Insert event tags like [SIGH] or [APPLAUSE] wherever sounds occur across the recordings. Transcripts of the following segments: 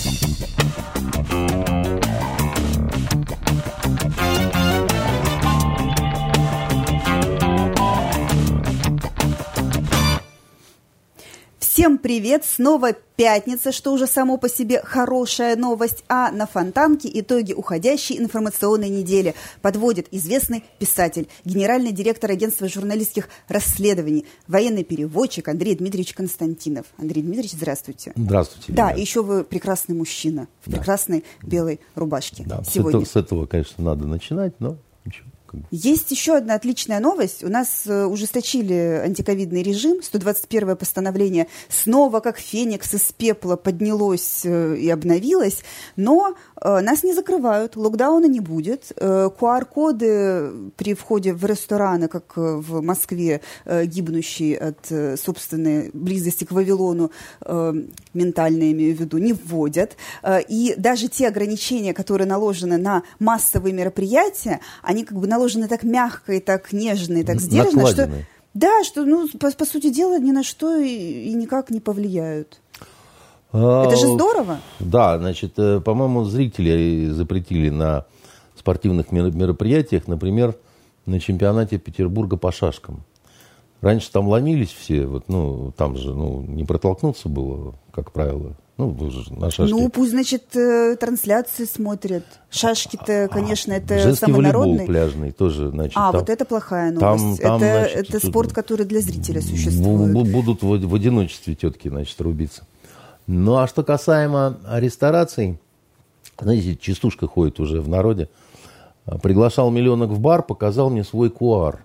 Thank you. Всем привет! Снова пятница, что уже само по себе хорошая новость, а на Фонтанке итоги уходящей информационной недели подводит известный писатель, генеральный директор агентства журналистских расследований, военный переводчик Андрей Дмитриевич Константинов. Андрей Дмитриевич, здравствуйте. Здравствуйте. Да, и еще вы прекрасный мужчина в да. прекрасной белой рубашке. Да, сегодня. С, этого, с этого, конечно, надо начинать, но ничего. Есть еще одна отличная новость. У нас э, ужесточили антиковидный режим. 121 постановление снова, как феникс из пепла, поднялось э, и обновилось. Но нас не закрывают, локдауна не будет. QR-коды при входе в рестораны, как в Москве, гибнущие от собственной близости к Вавилону, ментально имею в виду, не вводят. И даже те ограничения, которые наложены на массовые мероприятия, они как бы на наложены так мягко и так нежно и так сдержанно, что да, что ну по, по сути дела ни на что и, и никак не повлияют. А, Это же здорово. Да, значит, э, по-моему, зрители запретили на спортивных мероприятиях, например, на чемпионате Петербурга по шашкам. Раньше там ломились все, вот, ну, там же ну, не протолкнуться было, как правило. Ну, на шашки. Ну, пусть, значит, э, трансляции смотрят. Шашки-то, а, конечно, это Женский самонародный. волейбол пляжный тоже, значит. А, там, вот это плохая новость. Там, там, это значит, это спорт, который для зрителя существует. Будут в, в одиночестве тетки, значит, рубиться. Ну, а что касаемо рестораций, знаете, частушка ходит уже в народе. Приглашал миллионок в бар, показал мне свой куар.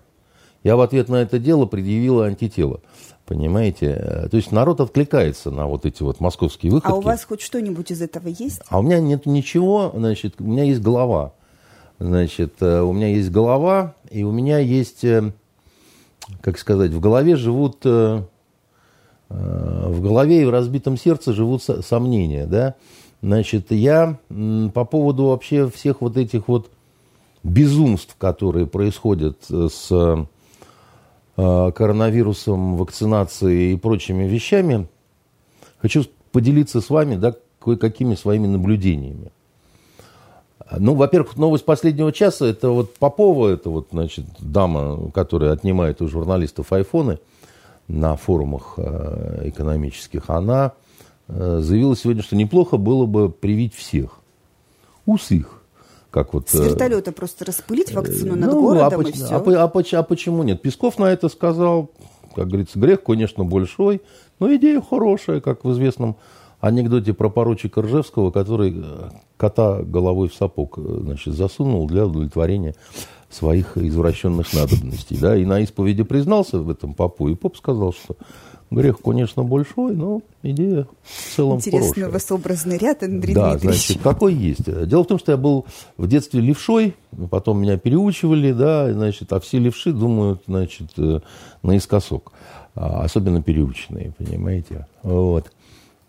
Я в ответ на это дело предъявила антитело. Понимаете? Э, то есть народ откликается на вот эти вот московские выходки. А у вас хоть что-нибудь из этого есть? А у меня нет ничего, значит, у меня есть голова. Значит, э, у меня есть голова, и у меня есть, э, как сказать, в голове живут, в голове и в разбитом сердце живут сомнения, да. Значит, я по поводу вообще всех вот этих вот безумств, которые происходят с Э, коронавирусом, вакцинацией и прочими вещами, хочу поделиться с вами да, кое-какими своими наблюдениями. Ну, во-первых, новость последнего часа, это вот Попова, это вот, значит, дама, которая отнимает у журналистов айфоны на форумах э, экономических, она э, заявила сегодня, что неплохо было бы привить всех. Ус их как вот... С вертолета э, просто распылить вакцину над ну, а городом а, и все. А, а, а почему нет? Песков на это сказал, как говорится, грех, конечно, большой, но идея хорошая, как в известном анекдоте про поручика Ржевского, который кота головой в сапог значит, засунул для удовлетворения своих извращенных надобностей. Да? И на исповеди признался в этом попу, и поп сказал, что Грех, конечно, большой, но идея в целом Интересный хорошая. у вас образный ряд, Андрей Да, Дмитриевич. значит, какой есть. Дело в том, что я был в детстве левшой, потом меня переучивали, да, значит, а все левши думают, значит, э, наискосок. А, особенно переученные, понимаете. Вот.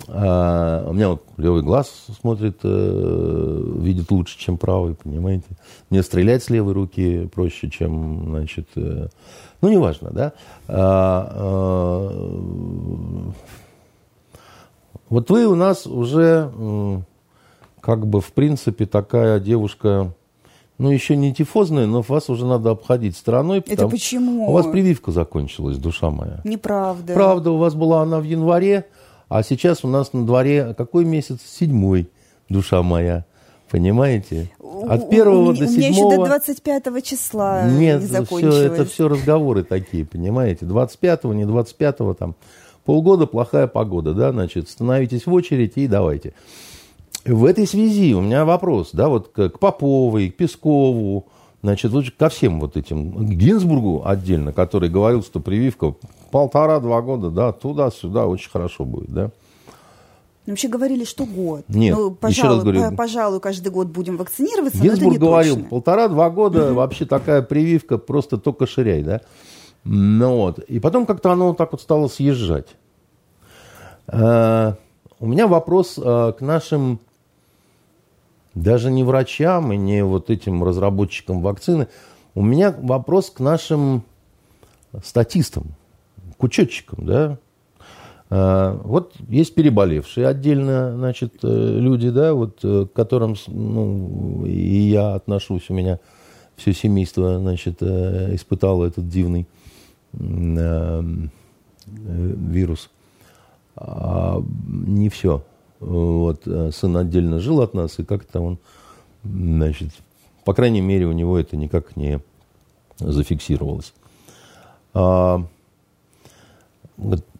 А, у меня вот левый глаз смотрит, э, видит лучше, чем правый, понимаете. Мне стрелять с левой руки проще, чем, значит, э, ну, неважно, да. А, а, вот вы у нас уже, как бы, в принципе, такая девушка, ну, еще не тифозная, но вас уже надо обходить стороной. Это почему? У вас прививка закончилась, душа моя. Неправда. Правда, у вас была она в январе, а сейчас у нас на дворе какой месяц? Седьмой, душа моя. Понимаете? От первого до седьмого... У меня еще до 25 числа Нет, не закончилось. Все, это все разговоры такие, понимаете? 25-го, не 25-го, там полгода плохая погода, да, значит, становитесь в очередь и давайте. В этой связи у меня вопрос, да, вот к, к Поповой, к Пескову, значит, вот ко всем вот этим, к Гинзбургу отдельно, который говорил, что прививка полтора-два года, да, туда-сюда очень хорошо будет, да. Ну, вообще говорили, что год. Нет, ну, пожалуй, еще раз говорю, по, пожалуй, каждый год будем вакцинироваться, Гинзбург говорил, полтора-два года угу. вообще такая прививка, просто только ширяй, да. Ну вот, и потом как-то оно вот так вот стало съезжать. А, у меня вопрос а, к нашим, даже не врачам и не вот этим разработчикам вакцины, у меня вопрос к нашим статистам, к учетчикам, да, А, вот есть переболевшие отдельно, значит, э, люди, да, вот э, к которым, ну, и я отношусь, у меня все семейство, значит, э, испытало этот дивный вирус. А не все. Вот, сын отдельно жил от нас, и как-то он, значит, по крайней мере, у него это никак не зафиксировалось. А,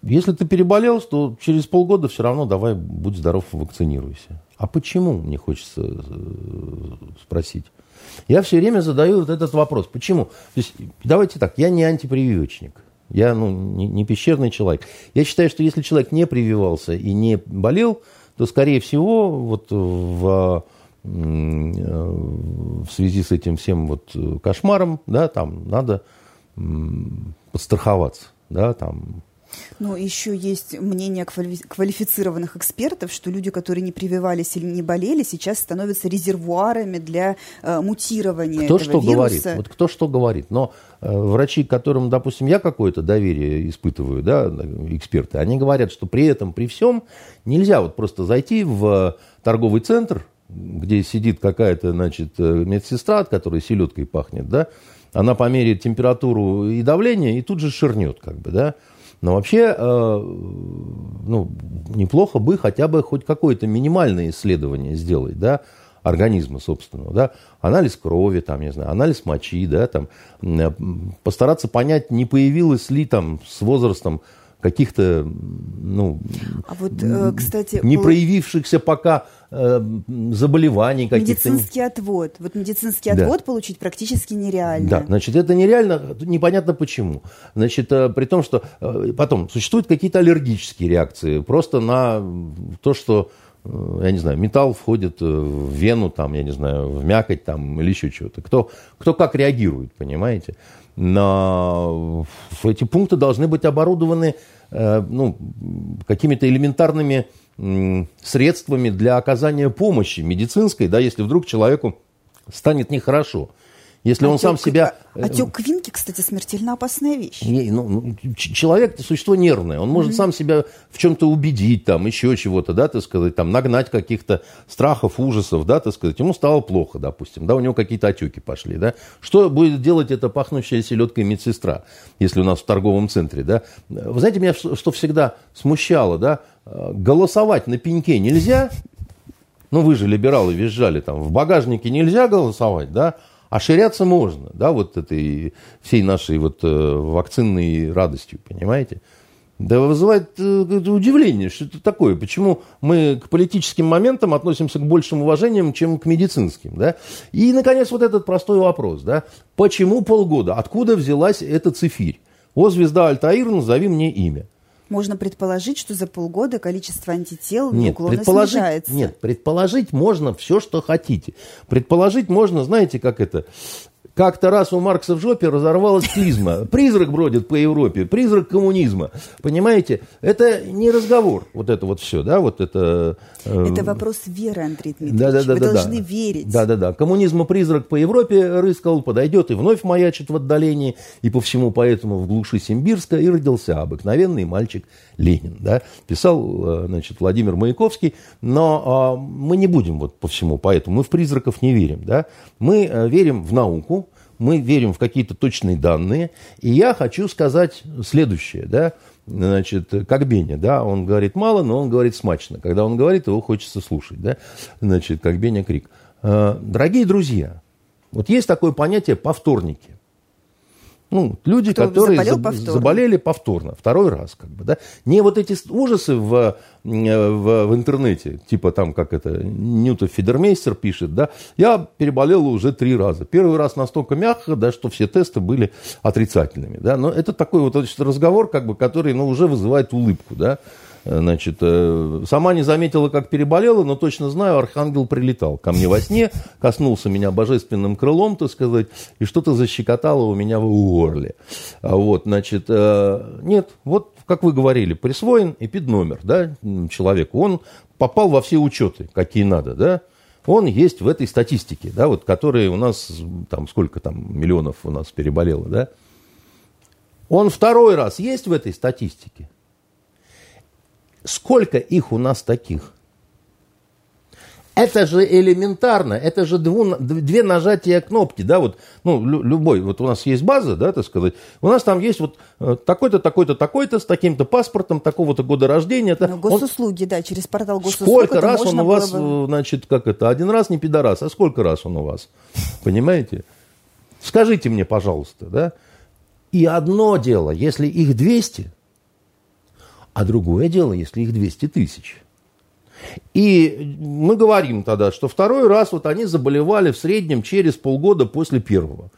если ты переболел, то через полгода все равно давай, будь здоров, вакцинируйся. А почему, мне хочется э, спросить. Я все время задаю вот этот вопрос. Почему? То есть, давайте так, я не антипрививочник. Я ну, не, не пещерный человек. Я считаю, что если человек не прививался и не болел, то, скорее всего, вот в, э, в связи с этим всем вот кошмаром, да, там надо подстраховаться, да, там ну, еще есть мнение квалифицированных экспертов, что люди, которые не прививались или не болели, сейчас становятся резервуарами для э, мутирования кто этого что вируса. говорит, вот кто что говорит. Но э, врачи, которым, допустим, я какое-то доверие испытываю, да, эксперты, они говорят, что при этом, при всем нельзя вот просто зайти в торговый центр, где сидит какая-то, значит, э, медсестра, от которой селедкой пахнет, да, она померяет температуру и давление и тут же ширнет, как бы, да, но вообще, э, ну, неплохо бы хотя бы хоть какое-то минимальное исследование сделать, да, организма собственного, да, анализ крови, там, не знаю, анализ мочи, да, там, э, постараться понять, не появилось ли там с возрастом каких-то, ну, а вот, э, кстати, не проявившихся пока э, заболеваний каких-то. Медицинский отвод. Вот медицинский отвод да. получить практически нереально. Да, значит, это нереально, непонятно почему. Значит, э, при том, что потом существуют какие-то аллергические реакции просто на то, что я не знаю, металл входит в вену, там, я не знаю, в мякоть там, или еще что-то. Кто, кто как реагирует, понимаете? Но эти пункты должны быть оборудованы Э, ну, какими-то элементарными средствами для оказания помощи медицинской, да, если вдруг человеку станет нехорошо. Если отек, он сам себя... Э, отек квинки, кстати, смертельно опасная вещь. Не, ну, ну человек – существо нервное. Он может mm-hmm. сам себя в чем-то убедить, там, еще чего-то, да, так сказать, там, нагнать каких-то страхов, ужасов, да, так сказать. Ему стало плохо, допустим, да, у него какие-то отеки пошли, да. Что будет делать эта пахнущая селедкой медсестра, если у нас в торговом центре, да? Вы знаете, меня что всегда смущало, да? Голосовать на пеньке нельзя, ну, вы же либералы визжали там, в багажнике нельзя голосовать, да, а ширяться можно, да, вот этой всей нашей вот э, вакцинной радостью, понимаете? Да вызывает э, удивление, что это такое, почему мы к политическим моментам относимся к большим уважением, чем к медицинским, да? И, наконец, вот этот простой вопрос, да, почему полгода, откуда взялась эта цифирь? О, звезда Альтаир, назови мне имя. Можно предположить, что за полгода количество антител нет, неуклонно предположить, снижается. Нет, предположить можно все, что хотите. Предположить можно, знаете, как это? Как-то раз у Маркса в жопе разорвалась клизма. [LAUGHS] Призрак бродит по Европе, призрак коммунизма. Понимаете? Это не разговор, вот это вот все, да, вот это... Э... Это вопрос веры, Андрей Дмитриевич. Да, да, да, Вы да, должны да. верить. Да, да, да. Коммунизма призрак по Европе рыскал, подойдет и вновь маячит в отдалении, и по всему поэтому в глуши Симбирска и родился обыкновенный мальчик Ленин, да, писал, э, значит, Владимир Маяковский, но а, мы не будем вот по всему поэтому, мы в призраков не верим, да, мы а, верим в науку, мы верим в какие-то точные данные, и я хочу сказать следующее, да, значит, как Беня, да, он говорит мало, но он говорит смачно, когда он говорит, его хочется слушать, да, значит, как Беня Крик. Дорогие друзья, вот есть такое понятие повторники. Ну, люди, Кто которые заболел повторно. заболели повторно, второй раз, как бы, да. Не вот эти ужасы в, в, в интернете, типа там, как это, Ньюта Фидермейстер пишет, да, я переболел уже три раза. Первый раз настолько мягко, да, что все тесты были отрицательными, да. Но это такой вот разговор, как бы, который, ну, уже вызывает улыбку, да. Значит, э, сама не заметила, как переболела, но точно знаю, архангел прилетал ко мне во сне, коснулся меня божественным крылом, так сказать, и что-то защекотало у меня в горле. А вот, значит, э, нет, вот, как вы говорили, присвоен эпидномер, да, человеку. Он попал во все учеты, какие надо, да, он есть в этой статистике, да, вот, которые у нас, там, сколько там миллионов у нас переболело, да. Он второй раз есть в этой статистике. Сколько их у нас таких? Это же элементарно, это же дву, две нажатия кнопки, да, вот, ну, любой, вот у нас есть база, да, так сказать, у нас там есть вот э, такой-то, такой-то, такой-то, с таким-то паспортом, такого-то года рождения. Это, ну, госуслуги, он, да, через портал госуслуг. Сколько раз он у вас, бы... Э, значит, как это, один раз не пидорас, а сколько раз он у вас, понимаете? Скажите мне, пожалуйста, да, и одно дело, если их 200, а другое дело, если их 200 тысяч. И мы говорим тогда, что второй раз вот они заболевали в среднем через полгода после первого.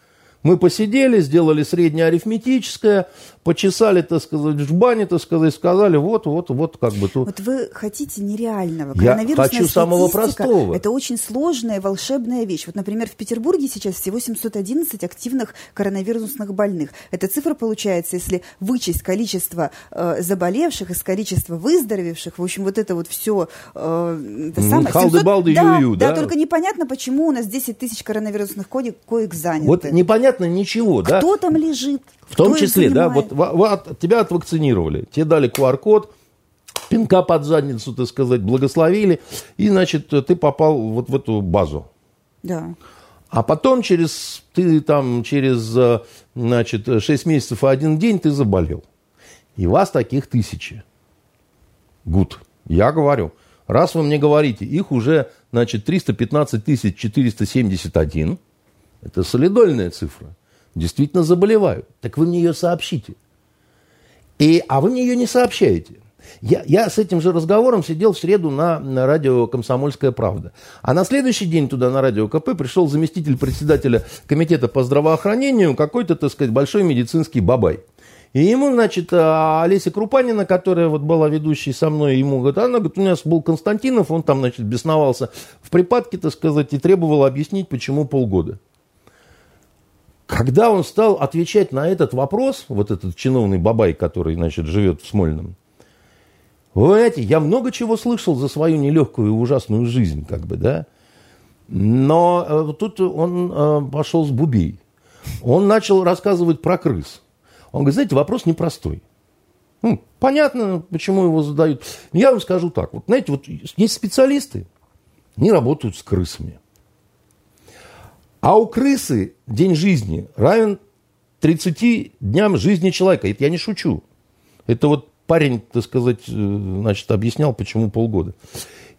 Мы посидели, сделали среднее арифметическое, почесали, так сказать, в бане, так сказать, сказали, вот, вот, вот, как бы тут. Вот вы хотите нереального. Я хочу самого простого. Это очень сложная, волшебная вещь. Вот, например, в Петербурге сейчас всего 711 активных коронавирусных больных. Эта цифра получается, если вычесть количество э, заболевших из количества выздоровевших, в общем, вот это вот все э, это самое. Халды-балды, да, ю-ю, да, да, только непонятно, почему у нас 10 тысяч коронавирусных коек, коек заняты. Вот непонятно ничего, Кто да? Кто там лежит? В том числе, да, вот от, тебя отвакцинировали, тебе дали QR-код, пинка под задницу, так сказать, благословили, и, значит, ты попал вот в эту базу. Да. А потом через, ты там через, значит, 6 месяцев и один день ты заболел. И вас таких тысячи. Гуд. Я говорю, раз вы мне говорите, их уже, значит, 315 471, это солидольная цифра действительно заболевают. Так вы мне ее сообщите. И, а вы мне ее не сообщаете. Я, я с этим же разговором сидел в среду на, на радио «Комсомольская правда». А на следующий день туда на радио КП пришел заместитель председателя комитета по здравоохранению, какой-то, так сказать, большой медицинский бабай. И ему, значит, а, Олеся Крупанина, которая вот была ведущей со мной, ему говорит, она говорит, у нас был Константинов, он там, значит, бесновался в припадке, так сказать, и требовал объяснить, почему полгода. Когда он стал отвечать на этот вопрос, вот этот чиновный бабай, который, значит, живет в Смольном, вы знаете, я много чего слышал за свою нелегкую и ужасную жизнь, как бы, да, но э, тут он э, пошел с бубей. Он начал рассказывать про крыс. Он говорит, знаете, вопрос непростой. Ну, понятно, почему его задают. Я вам скажу так. Вот, знаете, вот есть специалисты, они работают с крысами. А у крысы день жизни равен 30 дням жизни человека. Это я не шучу. Это вот парень, так сказать, э, значит, объяснял, почему полгода.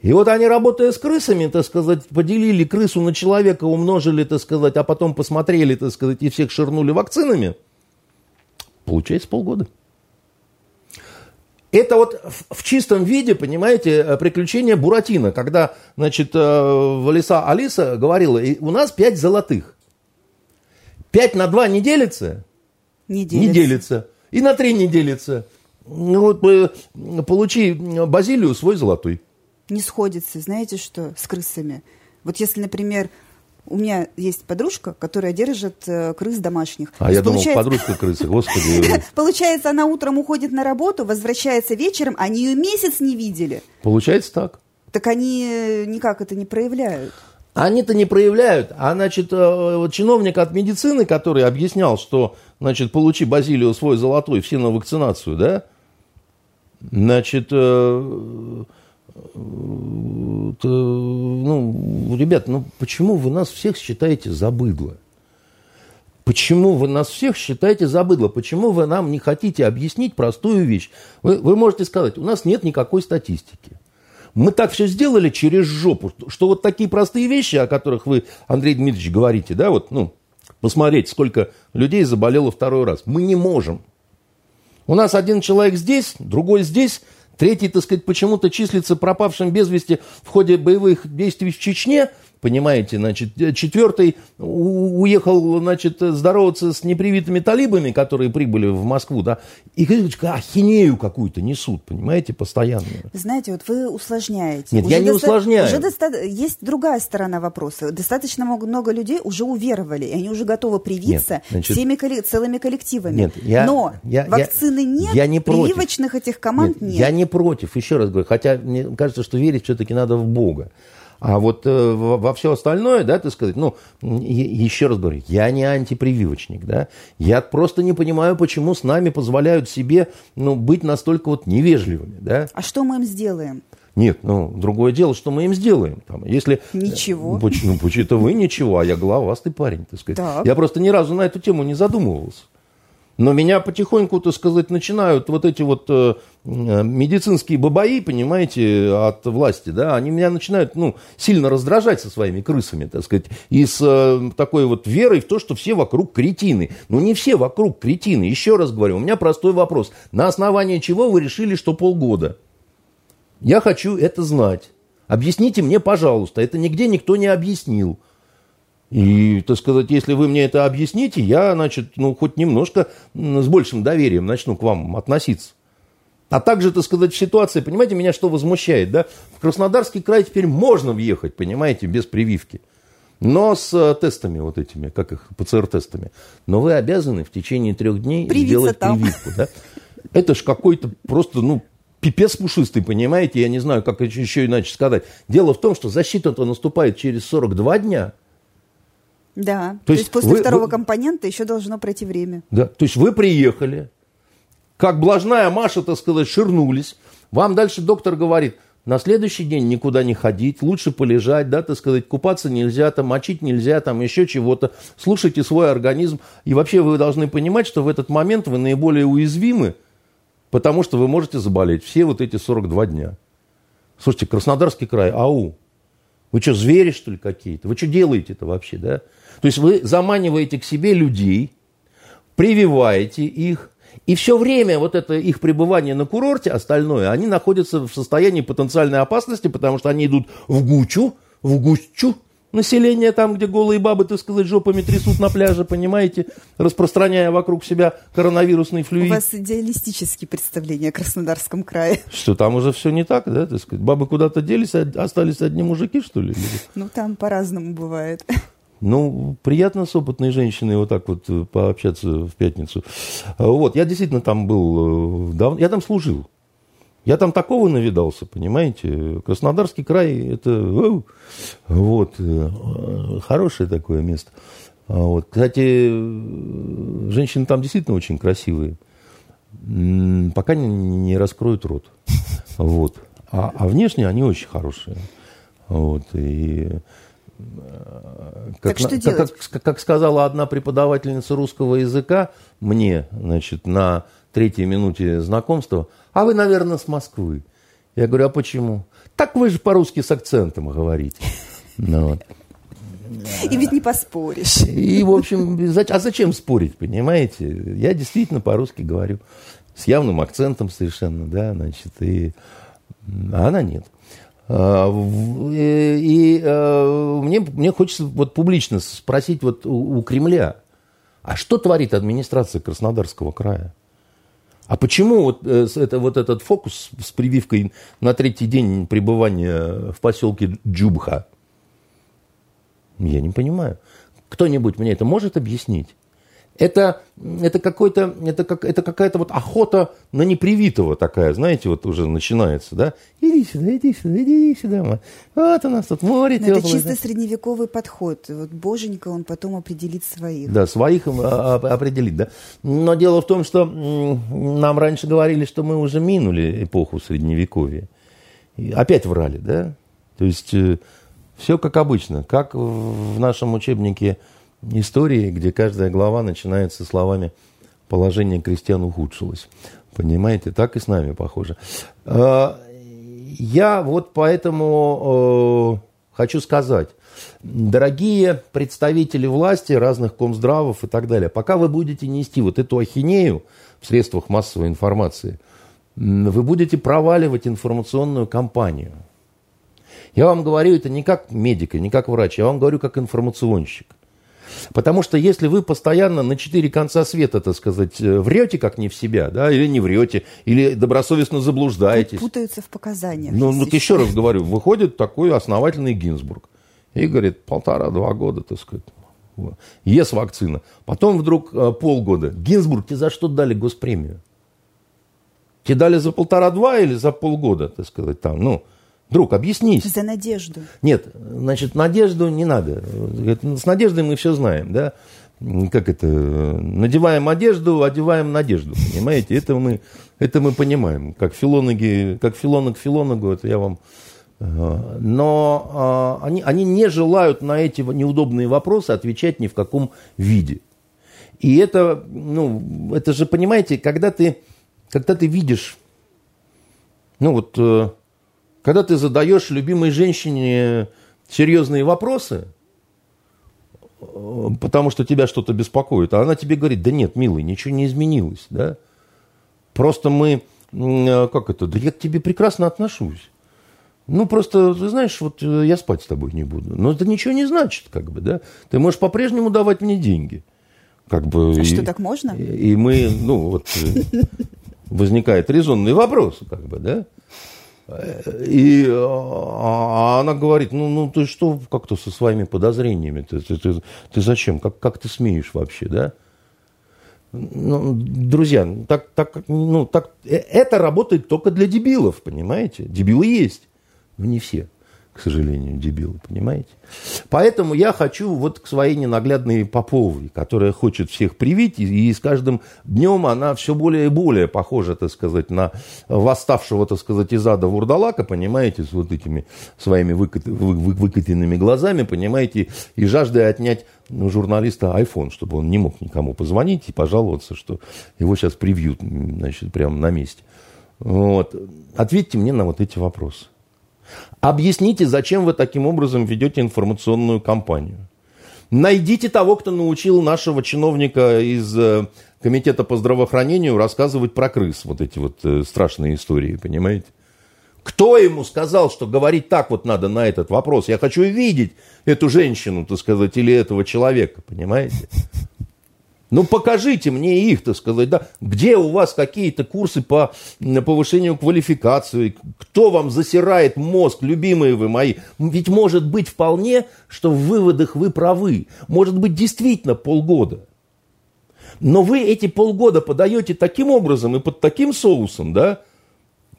И вот они, работая с крысами, так сказать, поделили крысу на человека, умножили, так сказать, а потом посмотрели, так сказать, и всех ширнули вакцинами. Получается полгода. Это вот в, чистом виде, понимаете, э, приключение Буратино, когда, значит, э, в леса Алиса говорила, у нас пять золотых. Пять на два не делится? Не делится. Не делится. И на три не делится. Ну вот э, получи Базилию свой золотой. Не сходится, знаете что, с крысами. Вот если, например, у меня есть подружка, которая держит э, крыс домашних. А я думал, подружка крысы, [LAUGHS] господи. Получается, она утром уходит на работу, возвращается вечером, они ее месяц не видели. Получается так. Так они э, никак это не проявляют. Они-то не проявляют. А, значит, э, чиновник от медицины, который объяснял, что, значит, получи Базилию свой золотой, все на вакцинацию, да? Значит, ну, ребят, ну почему вы нас всех считаете за быдло? Почему вы нас всех считаете за быдло? Почему вы нам не хотите объяснить простую вещь? Вы, вы можете сказать, у нас нет никакой статистики. Мы так все сделали через жопу, что вот такие простые вещи, о которых вы, Андрей Дмитриевич, говорите, да, вот, ну, посмотреть, сколько людей заболело второй раз. Мы не можем. У нас один человек здесь, другой здесь, Третий, так сказать, почему-то числится пропавшим без вести в ходе боевых действий в Чечне – Понимаете, значит, четвертый уехал, значит, здороваться с непривитыми талибами, которые прибыли в Москву, да, и ахинею какую-то несут, понимаете, постоянно. Знаете, вот вы усложняете. Нет, уже я не доста... усложняю. Уже доста... Есть другая сторона вопроса. Достаточно много, людей уже уверовали, и они уже готовы привиться нет, значит, всеми коллек... целыми коллективами. Нет, я, Но я, вакцины я, нет, я не прививочных против. этих команд нет, нет. Я не против, еще раз говорю, хотя мне кажется, что верить все-таки надо в Бога. А вот э, во все остальное, да, так сказать, ну, еще раз говорю, я не антипрививочник, да, я просто не понимаю, почему с нами позволяют себе, ну, быть настолько вот невежливыми, да. А что мы им сделаем? Нет, ну, другое дело, что мы им сделаем. Там, если, ничего. Ну, почему-то вы ничего, а я головастый парень, так сказать. Так. Я просто ни разу на эту тему не задумывался. Но меня потихоньку, так сказать, начинают вот эти вот э, медицинские бабаи, понимаете, от власти, да, они меня начинают, ну, сильно раздражать со своими крысами, так сказать, и с э, такой вот верой в то, что все вокруг кретины. Ну, не все вокруг кретины. Еще раз говорю, у меня простой вопрос. На основании чего вы решили, что полгода? Я хочу это знать. Объясните мне, пожалуйста. Это нигде никто не объяснил. И, так сказать, если вы мне это объясните, я, значит, ну, хоть немножко с большим доверием начну к вам относиться. А также, так сказать, в ситуации, понимаете, меня что возмущает, да? В Краснодарский край теперь можно въехать, понимаете, без прививки. Но с э, тестами вот этими, как их, ПЦР-тестами. Но вы обязаны в течение трех дней Привиться сделать там. прививку, да? Это ж какой-то просто, ну, пипец пушистый, понимаете? Я не знаю, как еще иначе сказать. Дело в том, что защита-то наступает через 42 дня – да, то, то есть, есть после вы, второго вы... компонента еще должно пройти время. Да, то есть вы приехали, как блажная Маша, так сказать, ширнулись. Вам дальше доктор говорит, на следующий день никуда не ходить, лучше полежать, да, так сказать, купаться нельзя, там, мочить нельзя, там, еще чего-то. Слушайте свой организм. И вообще вы должны понимать, что в этот момент вы наиболее уязвимы, потому что вы можете заболеть все вот эти 42 дня. Слушайте, Краснодарский край, ау. Вы что, звери, что ли, какие-то? Вы что делаете-то вообще, да? То есть вы заманиваете к себе людей, прививаете их, и все время вот это их пребывание на курорте, остальное, они находятся в состоянии потенциальной опасности, потому что они идут в гучу, в гущу населения, там, где голые бабы, так сказать, жопами трясут на пляже, понимаете, распространяя вокруг себя коронавирусный флюид. У вас идеалистические представления о Краснодарском крае. Что, там уже все не так, да, так сказать? Бабы куда-то делись, а остались одни мужики, что ли? Ну, там по-разному бывает. Ну, приятно с опытной женщиной вот так вот э, пообщаться в пятницу. Вот, я действительно там был, э, я там служил. Я там такого навидался, понимаете. Краснодарский край, это вот, э, хорошее такое место. А вот. Кстати, женщины там действительно очень красивые. Пока не, раскроют рот. Вот. А, а внешне они очень хорошие. Вот. И как, так что делать? Как, как сказала одна преподавательница русского языка мне, значит, на третьей минуте знакомства, а вы, наверное, с Москвы. Я говорю, а почему? Так вы же по-русски с акцентом говорите. [LAUGHS] Ну, вот. И ведь не поспоришь. И, в общем, а зачем спорить, понимаете? Я действительно по-русски говорю. С явным акцентом совершенно, да, значит, и... А она нет. А, и э, мне, мне хочется вот публично спросить вот у, у Кремля, а что творит администрация Краснодарского края? А почему вот, э, это, вот этот фокус с прививкой на третий день пребывания в поселке Джубха? Я не понимаю. Кто-нибудь мне это может объяснить? Это, это, какой-то, это, как, это какая-то вот охота на непривитого такая, знаете, вот уже начинается, да? Иди сюда, иди сюда, иди сюда. Вот у нас тут море теплое. Это чисто да? средневековый подход. Вот боженька, он потом определит своих. Да, своих а, а, определит, да. Но дело в том, что нам раньше говорили, что мы уже минули эпоху средневековья. И опять врали, да? То есть э, все как обычно, как в нашем учебнике истории, где каждая глава начинается словами «положение крестьян ухудшилось». Понимаете, так и с нами похоже. А, я вот поэтому э, хочу сказать, дорогие представители власти, разных комздравов и так далее, пока вы будете нести вот эту ахинею в средствах массовой информации, вы будете проваливать информационную кампанию. Я вам говорю это не как медик, не как врач, я вам говорю как информационщик. Потому что если вы постоянно на четыре конца света, так сказать, э, врете как не в себя, да, или не врете, или добросовестно заблуждаетесь. Путаются в показаниях. Ну, вот еще раз говорю, выходит такой основательный Гинзбург и говорит, полтора-два года, так сказать, ЕС вакцина. Потом вдруг э, полгода. Гинзбург, тебе за что дали госпремию? Тебе дали за полтора-два или за полгода, так сказать, там, ну, Друг, объяснись. За надежду. Нет, значит, надежду не надо. С надеждой мы все знаем, да? Как это? Надеваем одежду, одеваем надежду, понимаете? Это мы, это мы понимаем. Как филологи, как филоног филологу, это я вам... Э, но э, они, они не желают на эти неудобные вопросы отвечать ни в каком виде. И это, ну, это же, понимаете, когда ты, когда ты видишь, ну вот, э, когда ты задаешь любимой женщине серьезные вопросы, э, потому что тебя что-то беспокоит, а она тебе говорит, да нет, милый, ничего не изменилось, да, просто мы, э, как это, да я к тебе прекрасно отношусь. Ну, просто, ты знаешь, вот я спать с тобой не буду. Но это ничего не значит, как бы, да. Ты можешь по-прежнему давать мне деньги. Как бы, а и, что, так можно? И, и мы, ну, вот, э, [LAUGHS] возникает резонный вопрос, как бы, да? И а, а она говорит, ну, ну ты что как-то со своими подозрениями, ты, ты, ты, ты зачем, как, как ты смеешь вообще, да? Ну, друзья, так, так, ну, так, э, это работает только для дебилов, понимаете? Дебилы есть, но не все к сожалению, дебилы, понимаете? Поэтому я хочу вот к своей ненаглядной Поповой, которая хочет всех привить, и, и с каждым днем она все более и более похожа, так сказать, на восставшего, так сказать, из ада вурдалака, понимаете, с вот этими своими выкат, вы, вы, выкатенными глазами, понимаете, и жаждой отнять у журналиста iPhone, чтобы он не мог никому позвонить и пожаловаться, что его сейчас привьют, значит, прямо на месте. Вот. Ответьте мне на вот эти вопросы. Объясните, зачем вы таким образом ведете информационную кампанию. Найдите того, кто научил нашего чиновника из э, Комитета по здравоохранению рассказывать про крыс. Вот эти вот э, страшные истории, понимаете? Кто ему сказал, что говорить так вот надо на этот вопрос? Я хочу видеть эту женщину, так сказать, или этого человека, понимаете? Ну, покажите мне их, так сказать, да. Где у вас какие-то курсы по повышению квалификации? Кто вам засирает мозг, любимые вы мои? Ведь может быть вполне, что в выводах вы правы. Может быть, действительно полгода. Но вы эти полгода подаете таким образом и под таким соусом, да,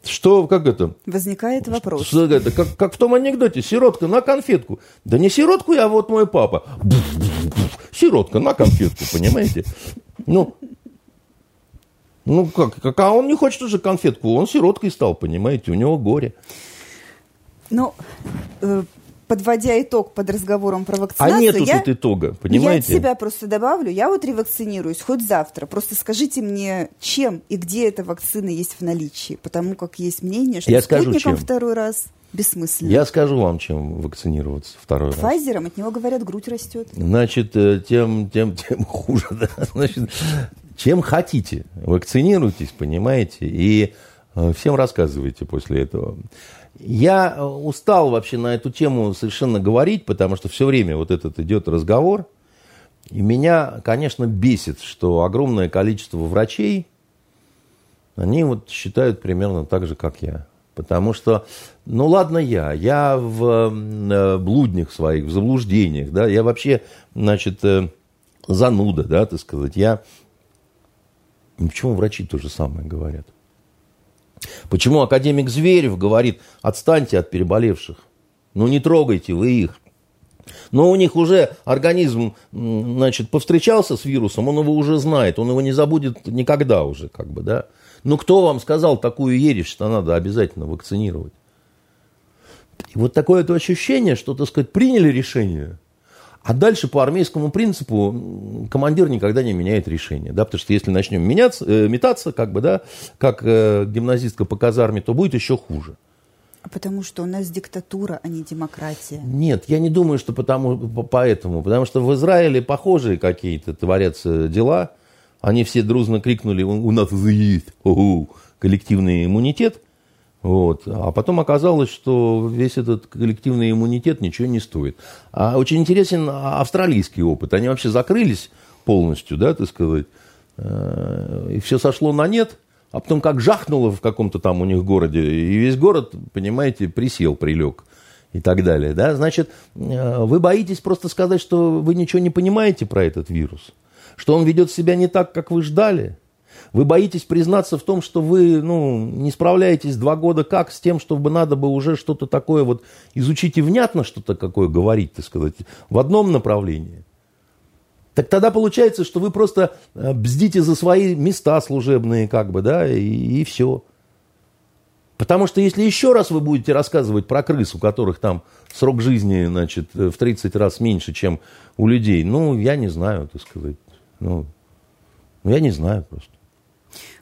что, как это? Возникает вопрос. Что, это, как, как в том анекдоте, сиротка на конфетку. Да не сиротку я, а вот мой папа. Сиротка на конфетку, понимаете? Ну, ну как, как, а он не хочет уже конфетку, он сироткой стал, понимаете, у него горе. Ну, э, подводя итог под разговором про вакцинацию... А нету я, тут итога, понимаете? Я от себя просто добавлю, я вот ревакцинируюсь хоть завтра. Просто скажите мне, чем и где эта вакцина есть в наличии. Потому как есть мнение, что я спутником скажу, второй раз бессмысленно. Я скажу вам, чем вакцинироваться второй Файзером, раз. Файзером, от него, говорят, грудь растет. Значит, э, тем, тем, тем [LAUGHS] хуже. Да? Значит, чем хотите, вакцинируйтесь, понимаете, и э, всем рассказывайте после этого. Я э, устал вообще на эту тему совершенно говорить, потому что все время вот этот идет разговор. И меня, конечно, бесит, что огромное количество врачей, они вот считают примерно так же, как я. Потому что, ну ладно я, я в э, блуднях своих, в заблуждениях, да, я вообще, значит, э, зануда, да, так сказать, я... Почему врачи то же самое говорят? Почему академик Зверев говорит, отстаньте от переболевших, ну не трогайте вы их. Но у них уже организм, значит, повстречался с вирусом, он его уже знает, он его не забудет никогда уже, как бы, да. Ну кто вам сказал такую ересь, что надо обязательно вакцинировать? И вот такое это ощущение, что, так сказать, приняли решение – а дальше по армейскому принципу командир никогда не меняет решение. Да, потому что если начнем меняться, э, метаться, как бы, да, как э, гимназистка по казарме, то будет еще хуже. А потому что у нас диктатура, а не демократия. Нет, я не думаю, что потому, поэтому. Потому что в Израиле похожие какие-то творятся дела. Они все дружно крикнули, у нас есть коллективный иммунитет. Вот. А потом оказалось, что весь этот коллективный иммунитет ничего не стоит. А очень интересен австралийский опыт. Они вообще закрылись полностью, да, так сказать, э, и все сошло на нет, а потом как жахнуло в каком-то там у них городе, и весь город, понимаете, присел, прилег и так далее, да, значит, э, вы боитесь просто сказать, что вы ничего не понимаете про этот вирус, что он ведет себя не так, как вы ждали – Вы боитесь признаться в том, что вы ну, не справляетесь два года как с тем, чтобы надо бы уже что-то такое вот изучить и внятно что-то какое говорить, так сказать, в одном направлении. Так тогда получается, что вы просто э, бздите за свои места служебные, как бы, да, и, и все. Потому что если еще раз вы будете рассказывать про крыс, у которых там срок жизни, значит, в 30 раз меньше, чем у людей, ну, я не знаю, так сказать. Ну, ну я не знаю просто.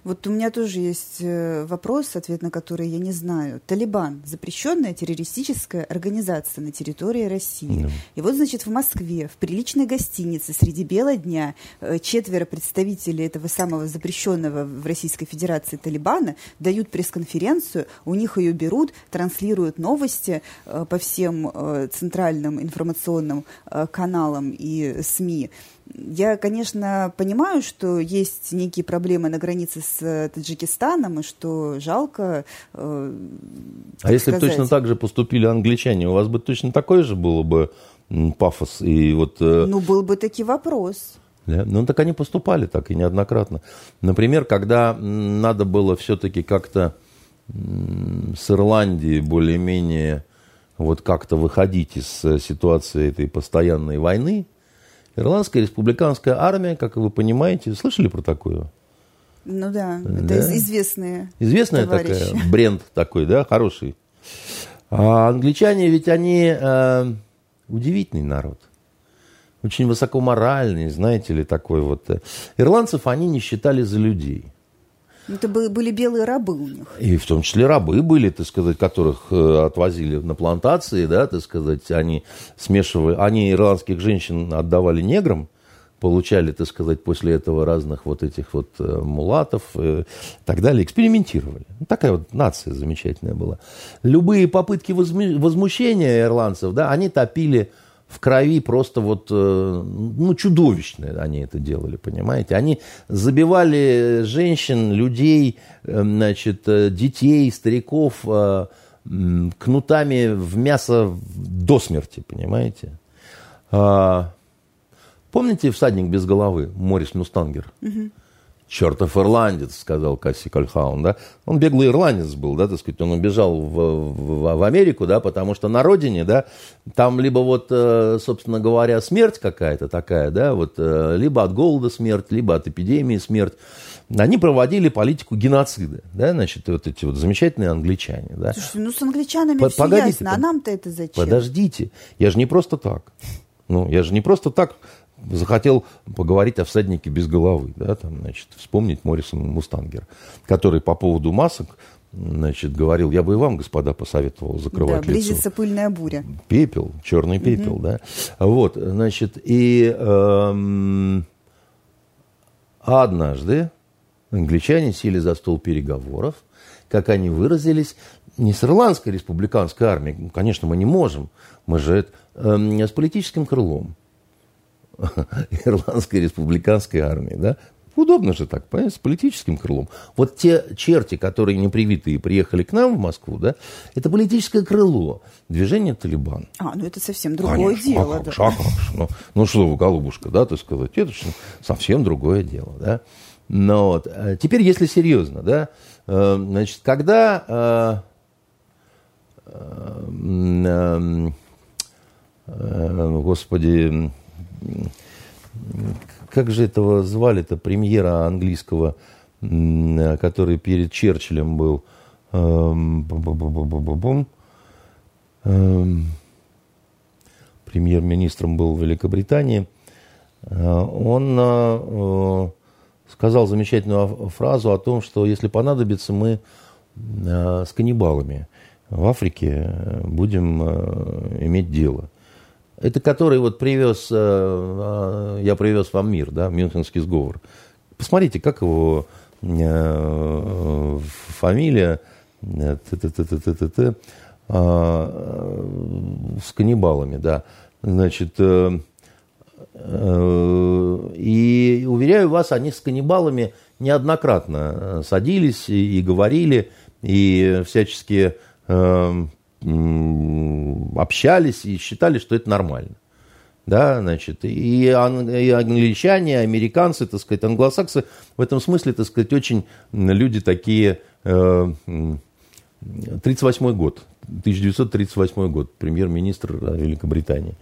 Вот у меня тоже есть э, вопрос, ответ на который я не знаю. Талибан – запрещенная террористическая организация на территории России. Да. И вот, значит, в Москве, в приличной гостинице среди бела дня э, четверо представителей этого самого запрещенного в Российской Федерации Талибана дают пресс-конференцию, у них ее берут, транслируют новости э, по всем центральным информационным каналам и СМИ. Я, конечно, понимаю, что есть некие проблемы на границе с э, Таджикистаном, и что жалко. Э, а если бы точно так же поступили англичане, у вас бы точно такой же было бы пафос и вот. Э... Ну был бы таки вопрос. Да? Ну так они поступали так и неоднократно. Например, когда надо было все-таки как-то с Ирландии более-менее вот как-то выходить из э, ситуации этой постоянной войны, Ирландская республиканская армия, как вы понимаете, слышали про такое? Ну да, да. это известные Известная товарищи. такая, [LAUGHS] бренд такой, да, хороший. А англичане ведь они э, удивительный народ. Очень высокоморальный, знаете ли, такой вот. Ирландцев они не считали за людей. Это были белые рабы у них. И в том числе рабы были, так сказать, которых э, отвозили на плантации, да, так сказать, они смешивали, они ирландских женщин отдавали неграм, получали, так сказать, после этого разных вот этих вот э, мулатов и так далее, экспериментировали. Ну, такая вот нация замечательная была. Любые попытки возмущения ирландцев, да, они топили в крови просто вот, э, ну, чудовищно они это делали, понимаете. Они забивали женщин, людей, э, значит, э, детей, стариков кнутами в мясо до смерти, понимаете. А, помните «Всадник без головы» Морис Мустангер? Угу чертов ирландец, сказал Касси Кальхаун, да, он беглый ирландец был, да, так сказать, он убежал в, в, в Америку, да, потому что на родине, да, там либо вот, э, собственно говоря, смерть какая-то такая, да, вот, э, либо от голода смерть, либо от эпидемии смерть, они проводили политику геноцида, да, значит, вот эти вот замечательные англичане, да. Слушайте, ну с англичанами По, все погодите, ясно, а нам-то это зачем? Подождите, я же не просто так, ну, я же не просто так захотел поговорить о всаднике без головы, да, там, значит, вспомнить Моррисон Мустангер, который по поводу масок значит, говорил, я бы и вам, господа, посоветовал закрывать да, близится лицо. пыльная буря. Пепел, черный пепел, угу. да. Вот, значит, и эм, однажды англичане сели за стол переговоров, как они выразились, не с ирландской республиканской армией, конечно, мы не можем, мы же э, с политическим крылом. [LAUGHS] Ирландской республиканской армии, да? Удобно же так, понимаете, с политическим крылом. Вот те черти, которые непривитые приехали к нам в Москву, да, это политическое крыло движения Талибан. А, ну это совсем другое Конечно, дело. А как, да. а как ну, ну что вы, голубушка, да, так сказать, это же совсем другое дело, да. Но вот, э, теперь, если серьезно, да, э, значит, когда э, господи, как же этого звали-то, премьера английского, который перед Черчиллем был, эм, эм, премьер-министром был в Великобритании, э, он э, сказал замечательную фразу о том, что если понадобится, мы э, с каннибалами в Африке будем иметь дело. Это который вот привез, э, э, я привез вам мир, да, Мюнхенский сговор. Посмотрите, как его э, фамилия с каннибалами, да. Значит, и уверяю вас, они с каннибалами неоднократно садились и, говорили, и всячески общались и считали, что это нормально. да, значит, и, и англичане, американцы, так сказать, англосаксы в этом смысле, так сказать, очень люди такие, э, 38 год, 1938 год, премьер-министр Великобритании.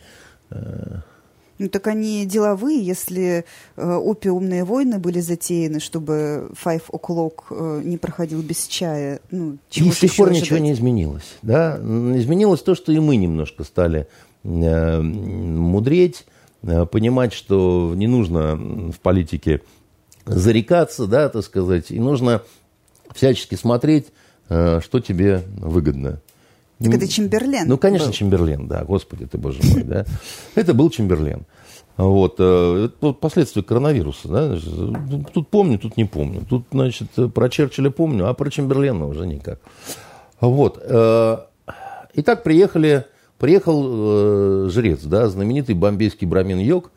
Ну так они деловые, если э, опиумные войны были затеяны, чтобы Five O'Clock э, не проходил без чая. Ну, чего и с тех пор ожидать? ничего не изменилось. Да? Изменилось то, что и мы немножко стали э, мудреть, э, понимать, что не нужно в политике зарекаться, да, так сказать, и нужно всячески смотреть, э, что тебе выгодно. Так это Чемберлен. Ну, конечно, был. Чемберлен, да, господи ты, боже мой, да. Это был Чемберлен. Вот, э, это последствия коронавируса, да, тут помню, тут не помню. Тут, значит, про Черчилля помню, а про Чемберлена уже никак. Вот. Э, итак, приехали, приехал э, жрец, да, знаменитый бомбейский брамин Йог,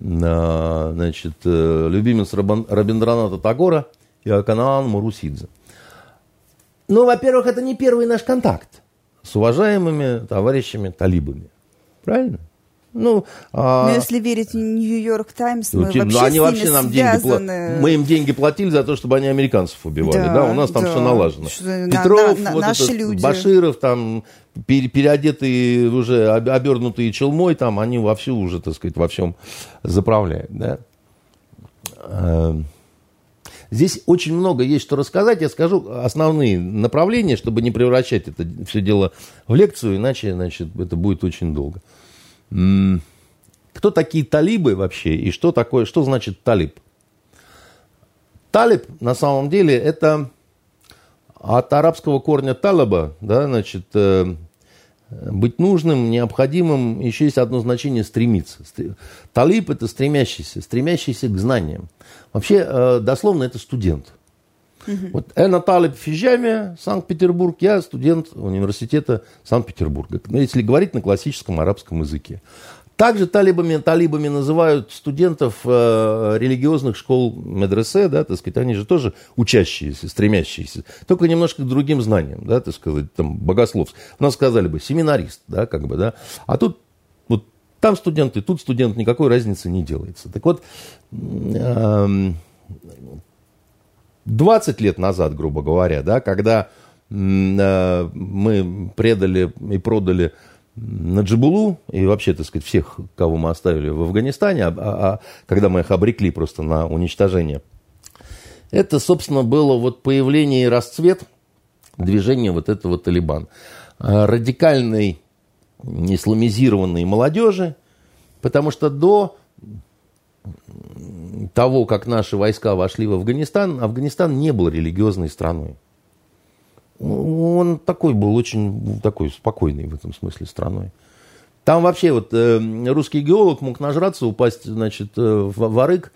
значит, любимец Рабиндраната Тагора и Аканаан Мурусидзе. Ну, во-первых, это не первый наш контакт с уважаемыми товарищами талибами. Правильно? Ну, а... Но если верить Нью-Йорк Таймс, мы ну, вообще они вообще нам связаны. деньги Мы им деньги платили за то, чтобы они американцев убивали. Да, да у нас там да. все налажено. Что, Петров, на, на, вот наши этот, люди. Баширов, там переодетые уже, обернутые челмой, там они вовсю уже, так сказать, во всем заправляют. Да? Здесь очень много есть что рассказать. Я скажу основные направления, чтобы не превращать это все дело в лекцию, иначе значит, это будет очень долго. Кто такие талибы вообще и что такое, что значит талиб? Талиб на самом деле это от арабского корня талаба, да, значит, э, быть нужным, необходимым, еще есть одно значение стремиться. Талиб это стремящийся, стремящийся к знаниям. Вообще, э, дословно, это студент. Угу. Вот Эна Талиб в Фижаме, Санкт-Петербург, я студент университета Санкт-Петербурга, если говорить на классическом арабском языке. Также талибами, талибами называют студентов э, религиозных школ медресе, да, так сказать, они же тоже учащиеся, стремящиеся, только немножко к другим знаниям, да, так сказать, там, богословств. У нас сказали бы семинарист, да, как бы, да, а тут вот там студенты, тут студент, никакой разницы не делается. Так вот, 20 лет назад, грубо говоря, да, когда э, мы предали и продали Наджибулу и вообще, так сказать, всех, кого мы оставили в Афганистане, а, а когда мы их обрекли просто на уничтожение, это, собственно, было вот появление и расцвет движения вот этого Талибан. А, радикальной, исламизированной молодежи, потому что до того, как наши войска вошли в Афганистан, Афганистан не был религиозной страной. Он такой был, очень такой спокойный в этом смысле страной. Там вообще вот э, русский геолог мог нажраться, упасть, значит, э, в, в арык,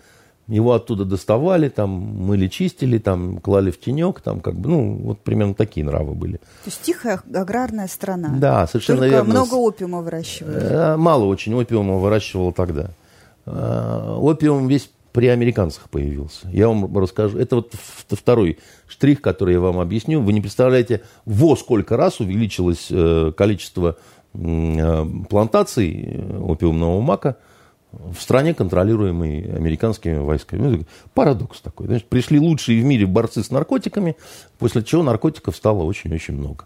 его оттуда доставали, там мыли, чистили, там клали в тенек, там как бы, ну, вот примерно такие нравы были. То есть тихая аграрная страна. Да, совершенно Только верно. много опиума выращивали. Э, мало очень опиума выращивал тогда. Э, опиум весь при американцах появился. Я вам расскажу. Это вот второй штрих, который я вам объясню. Вы не представляете, во сколько раз увеличилось э, количество э, плантаций э, опиумного мака в стране, контролируемой американскими войсками. Ну, парадокс такой. Значит, пришли лучшие в мире борцы с наркотиками, после чего наркотиков стало очень-очень много.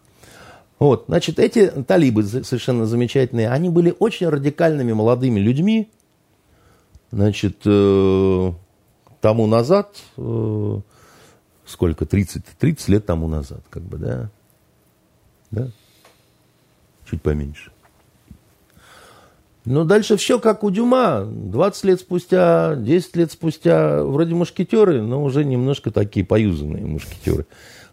Вот, значит, эти талибы совершенно замечательные, они были очень радикальными молодыми людьми, Значит, э, тому назад, э, сколько, 30, 30 лет тому назад, как бы, да? Да? Чуть поменьше. Но дальше все как у Дюма. 20 лет спустя, 10 лет спустя, вроде мушкетеры, но уже немножко такие поюзанные мушкетеры.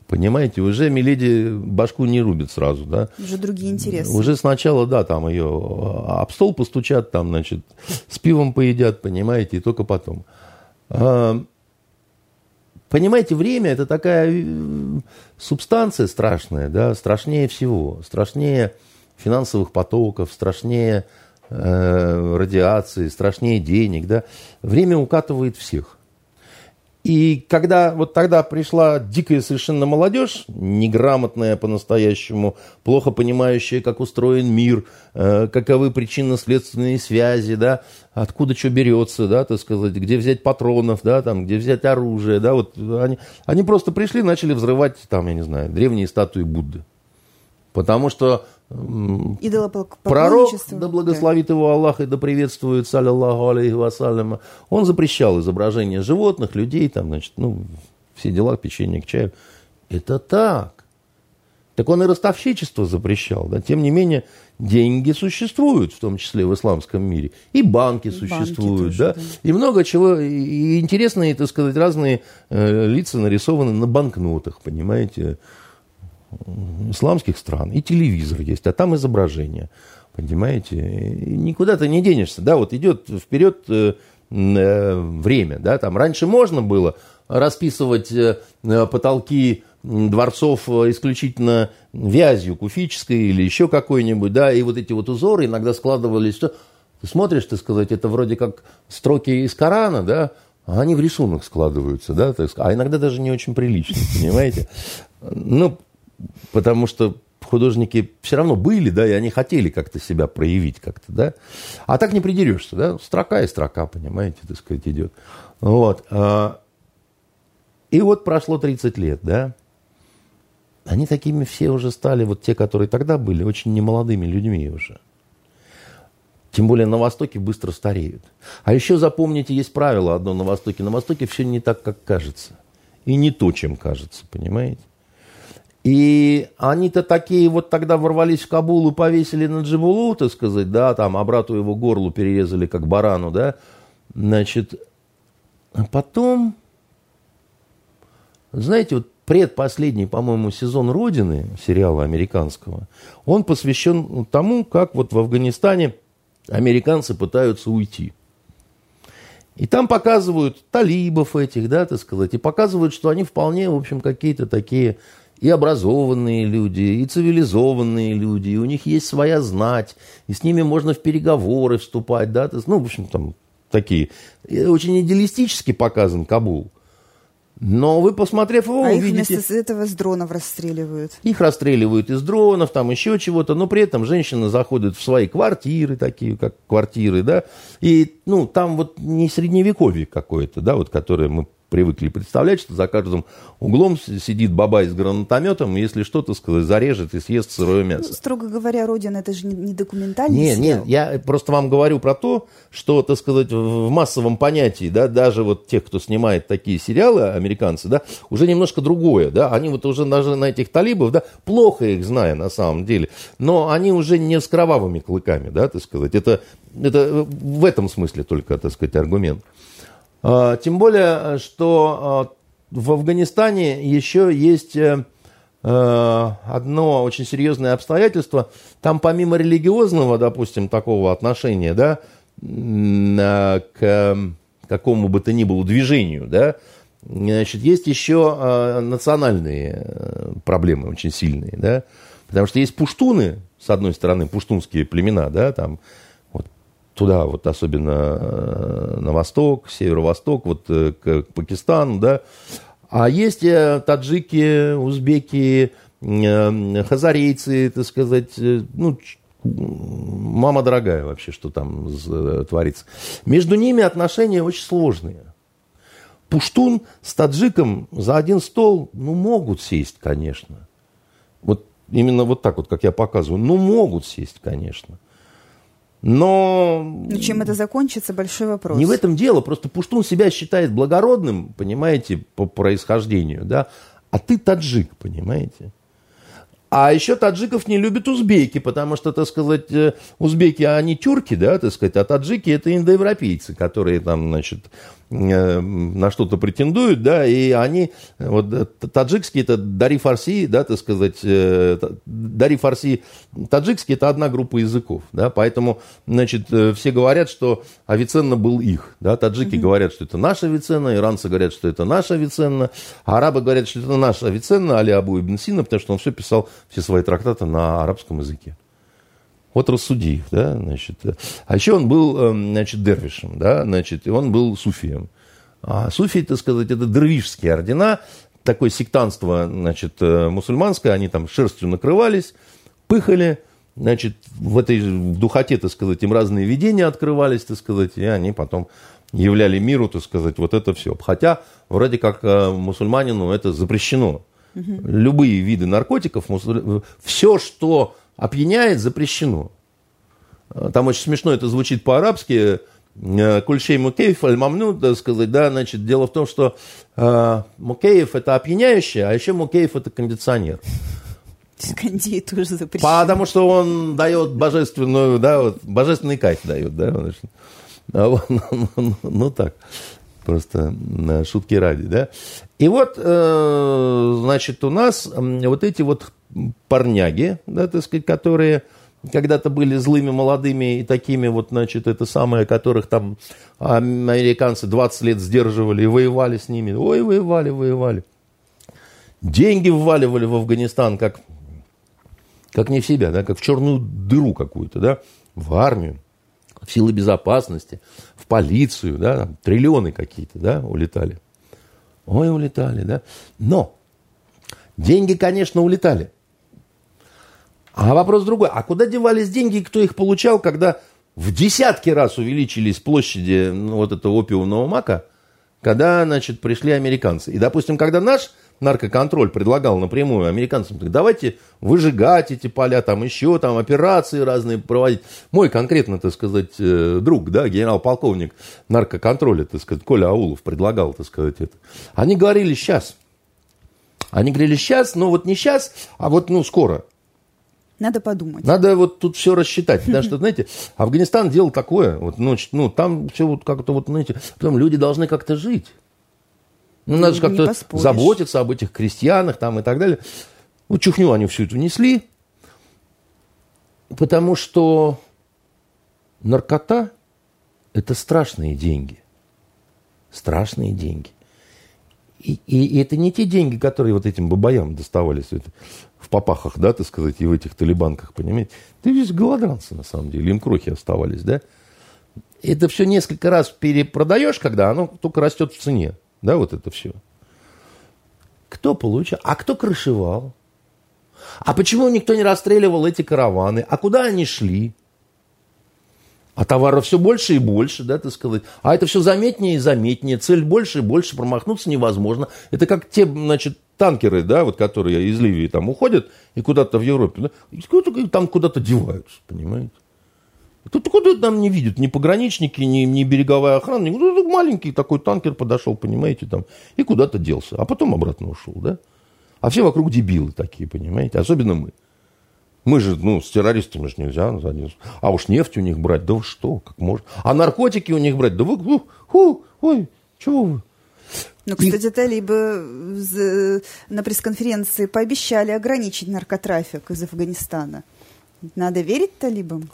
Понимаете, уже Миледи башку не рубит сразу, да. Уже другие интересы. Уже сначала, да, там ее об стол постучат, там, значит, с пивом поедят, понимаете, и только потом. А, понимаете, время это такая э, субстанция страшная, да, страшнее всего, страшнее финансовых потоков, страшнее э, радиации, страшнее денег, да. Время укатывает всех. И когда вот тогда пришла дикая совершенно молодежь, неграмотная по-настоящему, плохо понимающая, как устроен мир, э, каковы причинно-следственные связи, да, откуда что берется, да, так сказать, где взять патронов, да, там, где взять оружие, да, вот они, они просто пришли, начали взрывать, там, я не знаю, древние статуи Будды. Потому что Пророк, да благословит да. его Аллах и да приветствует, саллиллаху алейхи вассаляма, он запрещал изображение животных, людей, там, значит, ну, все дела, печенье к чаю. Это так. Так он и ростовщичество запрещал. Да? Тем не менее, деньги существуют, в том числе в исламском мире. И банки и существуют. Банки тоже, да? да? И много чего. И интересные, так сказать, разные э, лица нарисованы на банкнотах, понимаете исламских стран, и телевизор есть, а там изображение. Понимаете? И никуда ты не денешься. Да, вот идет вперед э, э, время. Да, там раньше можно было расписывать э, потолки дворцов исключительно вязью куфической или еще какой-нибудь, да, и вот эти вот узоры иногда складывались. Ты смотришь, ты сказать, это вроде как строки из Корана, да, а они в рисунок складываются, да, а иногда даже не очень прилично, понимаете? Ну, потому что художники все равно были, да, и они хотели как-то себя проявить как-то, да. А так не придерешься, да, строка и строка, понимаете, так сказать, идет. Вот. А, и вот прошло 30 лет, да. Они такими все уже стали, вот те, которые тогда были, очень немолодыми людьми уже. Тем более на Востоке быстро стареют. А еще запомните, есть правило одно на Востоке. На Востоке все не так, как кажется. И не то, чем кажется, понимаете? И они-то такие вот тогда ворвались в Кабул и повесили на Джибулу, так сказать, да, там, а его горлу перерезали, как барану, да, значит, а потом, знаете, вот предпоследний, по-моему, сезон «Родины», сериала американского, он посвящен тому, как вот в Афганистане американцы пытаются уйти. И там показывают талибов этих, да, так сказать, и показывают, что они вполне, в общем, какие-то такие и образованные люди, и цивилизованные люди, и у них есть своя знать, и с ними можно в переговоры вступать, да, ну, в общем, там такие. Очень идеалистически показан Кабул. Но вы, посмотрев его, а увидите... их вместо этого с дронов расстреливают. Их расстреливают из дронов, там еще чего-то, но при этом женщины заходят в свои квартиры, такие как квартиры, да, и, ну, там вот не средневековье какое-то, да, вот, которое мы привыкли представлять, что за каждым углом сидит баба с гранатометом, и если что-то сказать, зарежет и съест сырое ну, мясо. Ну, строго говоря, Родина это же не документальный Нет, сериал. нет, я просто вам говорю про то, что, так сказать, в массовом понятии, да, даже вот тех, кто снимает такие сериалы, американцы, да, уже немножко другое, да, они вот уже даже на этих талибов, да, плохо их зная на самом деле, но они уже не с кровавыми клыками, да, так сказать, это, это в этом смысле только, так сказать, аргумент. А, тем более, что а, в Афганистане еще есть э, э, одно очень серьезное обстоятельство. Там помимо религиозного, допустим, такого отношения, да, к какому бы то ни было движению, да, значит, есть еще национальные э, проблемы очень сильные, да, потому что есть пуштуны, с одной стороны, пуштунские племена, да, там туда, вот особенно э, на восток, северо-восток, вот э, к Пакистану, да. А есть э, таджики, узбеки, хазарейцы, так сказать, ну, мама дорогая вообще, что там творится. Между ними отношения очень сложные. Пуштун с таджиком за один стол, ну, могут сесть, конечно. Вот именно вот так вот, как я показываю, ну, могут сесть, конечно. Но... Но чем это закончится, большой вопрос. Не в этом дело, просто Пуштун себя считает благородным, понимаете, по происхождению, да, а ты таджик, понимаете. А еще таджиков не любят узбеки, потому что, так сказать, э, узбеки, они тюрки, да, так сказать, а таджики это индоевропейцы, которые там, значит, Э, на что-то претендуют, да, и они, вот э, таджикский это Дари Фарси, да, так сказать, Дари Фарси, таджикский это одна группа языков, да, поэтому, значит, все говорят, что Авиценна был их, да, таджики mm-hmm. говорят, что это наша Авиценна, иранцы говорят, что это наша Авиценна, а арабы говорят, что это наша Авиценна, Али Абу Ибн Сина, потому что он все писал, все свои трактаты на арабском языке. Вот рассуди да, значит. А еще он был, эм, значит, дервишем, да, значит, и он был суфием. А суфи, так сказать, это дервишские ордена, такое сектанство, значит, э, мусульманское, они там шерстью накрывались, пыхали, значит, в этой духоте, так сказать, им разные видения открывались, так сказать, и они потом являли миру, так сказать, вот это все. Хотя, вроде как э, мусульманину это запрещено. Угу. Любые виды наркотиков, все, что опьяняет, запрещено. Э, там очень смешно это звучит по-арабски. Э, Кульшей Мукеев, аль-Мамну, так сказать, да, значит, дело в том, что э, Мукеев это опьяняющее, а еще Мукеев это кондиционер. Кондей тоже запрещено. Потому что он дает божественную, да, вот, божественный кайф дает, да, значит. Ну, ну, ну, ну так, просто шутки ради, да. И вот, э, значит, у нас вот эти вот парняги, да, так сказать, которые когда-то были злыми молодыми и такими вот, значит, это самое, которых там американцы 20 лет сдерживали и воевали с ними. Ой, воевали, воевали. Деньги вваливали в Афганистан, как, как не в себя, да, как в черную дыру какую-то, да, в армию в силы безопасности, в полицию, да, там, триллионы какие-то, да, улетали. Ой, улетали, да. Но деньги, конечно, улетали. А вопрос другой. А куда девались деньги, кто их получал, когда в десятки раз увеличились площади ну, вот этого опиумного мака, когда, значит, пришли американцы. И, допустим, когда наш наркоконтроль предлагал напрямую американцам, давайте выжигать эти поля, там еще там операции разные проводить. Мой конкретно, так сказать, э, друг, да, генерал-полковник наркоконтроля, так сказать, Коля Аулов предлагал, так сказать, это. Они говорили сейчас. Они говорили сейчас, но вот не сейчас, а вот, ну, скоро. Надо подумать. Надо вот тут все рассчитать. [LAUGHS] Потому что, знаете, Афганистан делал такое. Вот, ну, ну там все вот как-то вот, знаете, потом люди должны как-то жить. Ну, надо же как-то заботиться об этих крестьянах там и так далее. Вот чухню они всю эту несли, потому что наркота – это страшные деньги. Страшные деньги. И, и, и это не те деньги, которые вот этим бабаям доставались это, в попахах, да, так сказать, и в этих талибанках, понимаете. Это весь голодранцы, на самом деле, им крохи оставались, да. Это все несколько раз перепродаешь, когда оно только растет в цене. Да, вот это все. Кто получал? А кто крышевал? А почему никто не расстреливал эти караваны? А куда они шли? А товаров все больше и больше, да, так сказать. А это все заметнее и заметнее. Цель больше и больше, промахнуться невозможно. Это как те, значит, танкеры, да, вот которые из Ливии там уходят и куда-то в Европе, да, и там куда-то деваются, понимаете. Тут куда там не видят, ни пограничники, ни, ни береговая охрана, ну, маленький такой танкер подошел, понимаете, там, и куда-то делся, а потом обратно ушел, да. А все вокруг дебилы такие, понимаете, особенно мы. Мы же, ну, с террористами же нельзя. А уж нефть у них брать, да вы что, как можно. А наркотики у них брать, да вы, ху, ху, ой, чего вы. Ну, кстати, талибы на пресс-конференции пообещали ограничить наркотрафик из Афганистана. Надо верить талибам?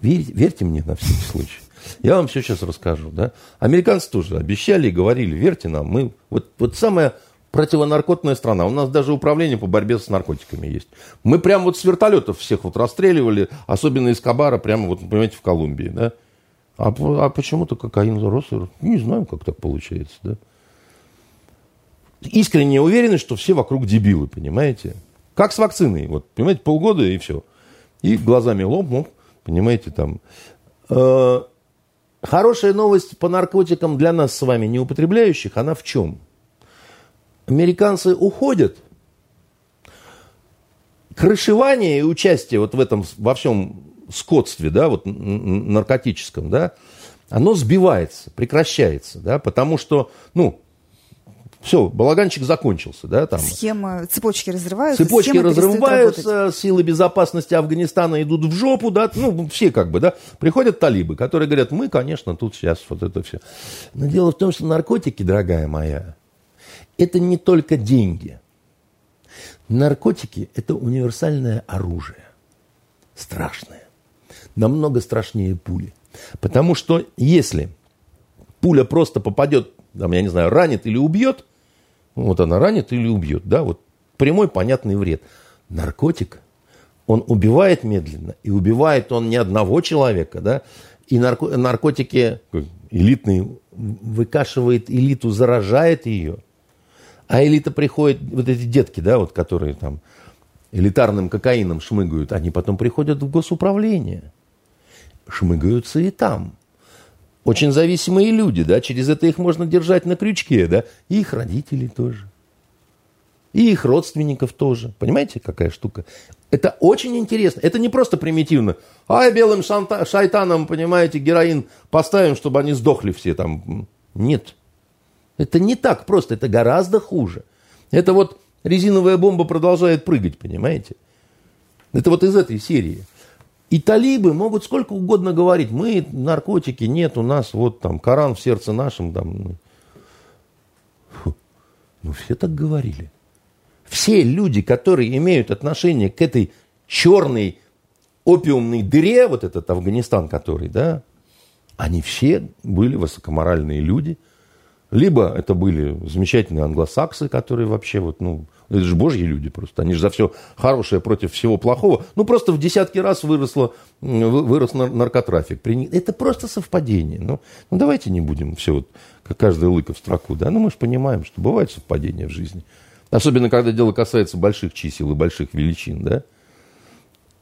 Верь, верьте мне на всякий случай. Я вам все сейчас расскажу. Да? Американцы тоже обещали и говорили, верьте нам. Мы вот, вот самая противонаркотная страна. У нас даже управление по борьбе с наркотиками есть. Мы прямо вот с вертолетов всех вот расстреливали, особенно из Кабара, прямо вот, понимаете, в Колумбии. Да? А, а почему-то кокаин зарос. Не знаю, как так получается. Да? Искренне уверены, что все вокруг дебилы, понимаете? Как с вакциной. Вот, понимаете, полгода и все. И глазами лоб, лоб Понимаете, там... Э, хорошая новость по наркотикам для нас с вами, не употребляющих, она в чем? Американцы уходят. Крышевание и участие вот в этом, во всем скотстве, да, вот наркотическом, да, оно сбивается, прекращается, да, потому что, ну, все, балаганчик закончился, да, там. Схема, цепочки разрываются. Цепочки разрываются, силы безопасности Афганистана идут в жопу, да, ну, все как бы, да. Приходят талибы, которые говорят, мы, конечно, тут сейчас вот это все. Но дело в том, что наркотики, дорогая моя, это не только деньги. Наркотики – это универсальное оружие. Страшное. Намного страшнее пули. Потому что если пуля просто попадет, там, я не знаю, ранит или убьет – вот она ранит или убьет. Да? Вот прямой понятный вред. Наркотик, он убивает медленно, и убивает он не одного человека. Да? И нарко- наркотики, элитные выкашивает элиту, заражает ее. А элита приходит, вот эти детки, да, вот, которые там элитарным кокаином шмыгают, они потом приходят в госуправление. Шмыгаются и там. Очень зависимые люди, да, через это их можно держать на крючке, да, и их родителей тоже. И их родственников тоже. Понимаете, какая штука? Это очень интересно. Это не просто примитивно. Ай, белым шанта- шайтанам, понимаете, героин поставим, чтобы они сдохли все там. Нет. Это не так просто. Это гораздо хуже. Это вот резиновая бомба продолжает прыгать, понимаете? Это вот из этой серии. И талибы могут сколько угодно говорить. Мы наркотики, нет, у нас вот там Коран в сердце нашем. Там. Фу. Ну, все так говорили все люди, которые имеют отношение к этой черной опиумной дыре, вот этот Афганистан, который, да, они все были высокоморальные люди. Либо это были замечательные англосаксы, которые вообще вот, ну, это же божьи люди просто. Они же за все хорошее против всего плохого. Ну, просто в десятки раз выросло, вырос наркотрафик. Это просто совпадение. Ну, ну давайте не будем все вот, как каждая лыка в строку. Да? Ну, мы же понимаем, что бывают совпадения в жизни. Особенно, когда дело касается больших чисел и больших величин, да?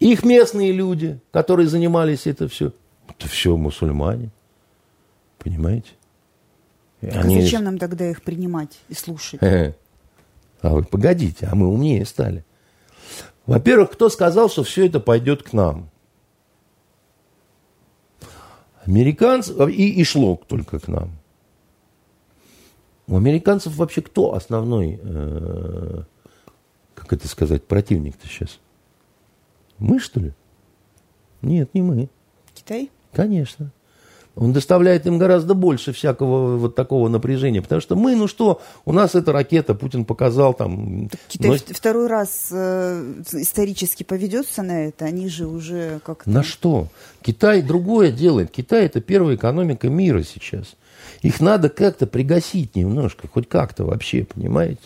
Их местные люди, которые занимались это все, это все мусульмане. Понимаете? Они... А зачем нам тогда их принимать и слушать? А вы погодите, а мы умнее стали. Во-первых, кто сказал, что все это пойдет к нам? Американцы, и, и шло только к нам. У американцев вообще кто основной, э, как это сказать, противник-то сейчас? Мы, что ли? Нет, не мы. Китай? Конечно. Он доставляет им гораздо больше всякого вот такого напряжения. Потому что мы, ну что, у нас эта ракета, Путин показал там... Китай но... второй раз э, исторически поведется на это, они же уже как-то... На что? Китай другое делает. Китай это первая экономика мира сейчас. Их надо как-то пригасить немножко, хоть как-то вообще, понимаете?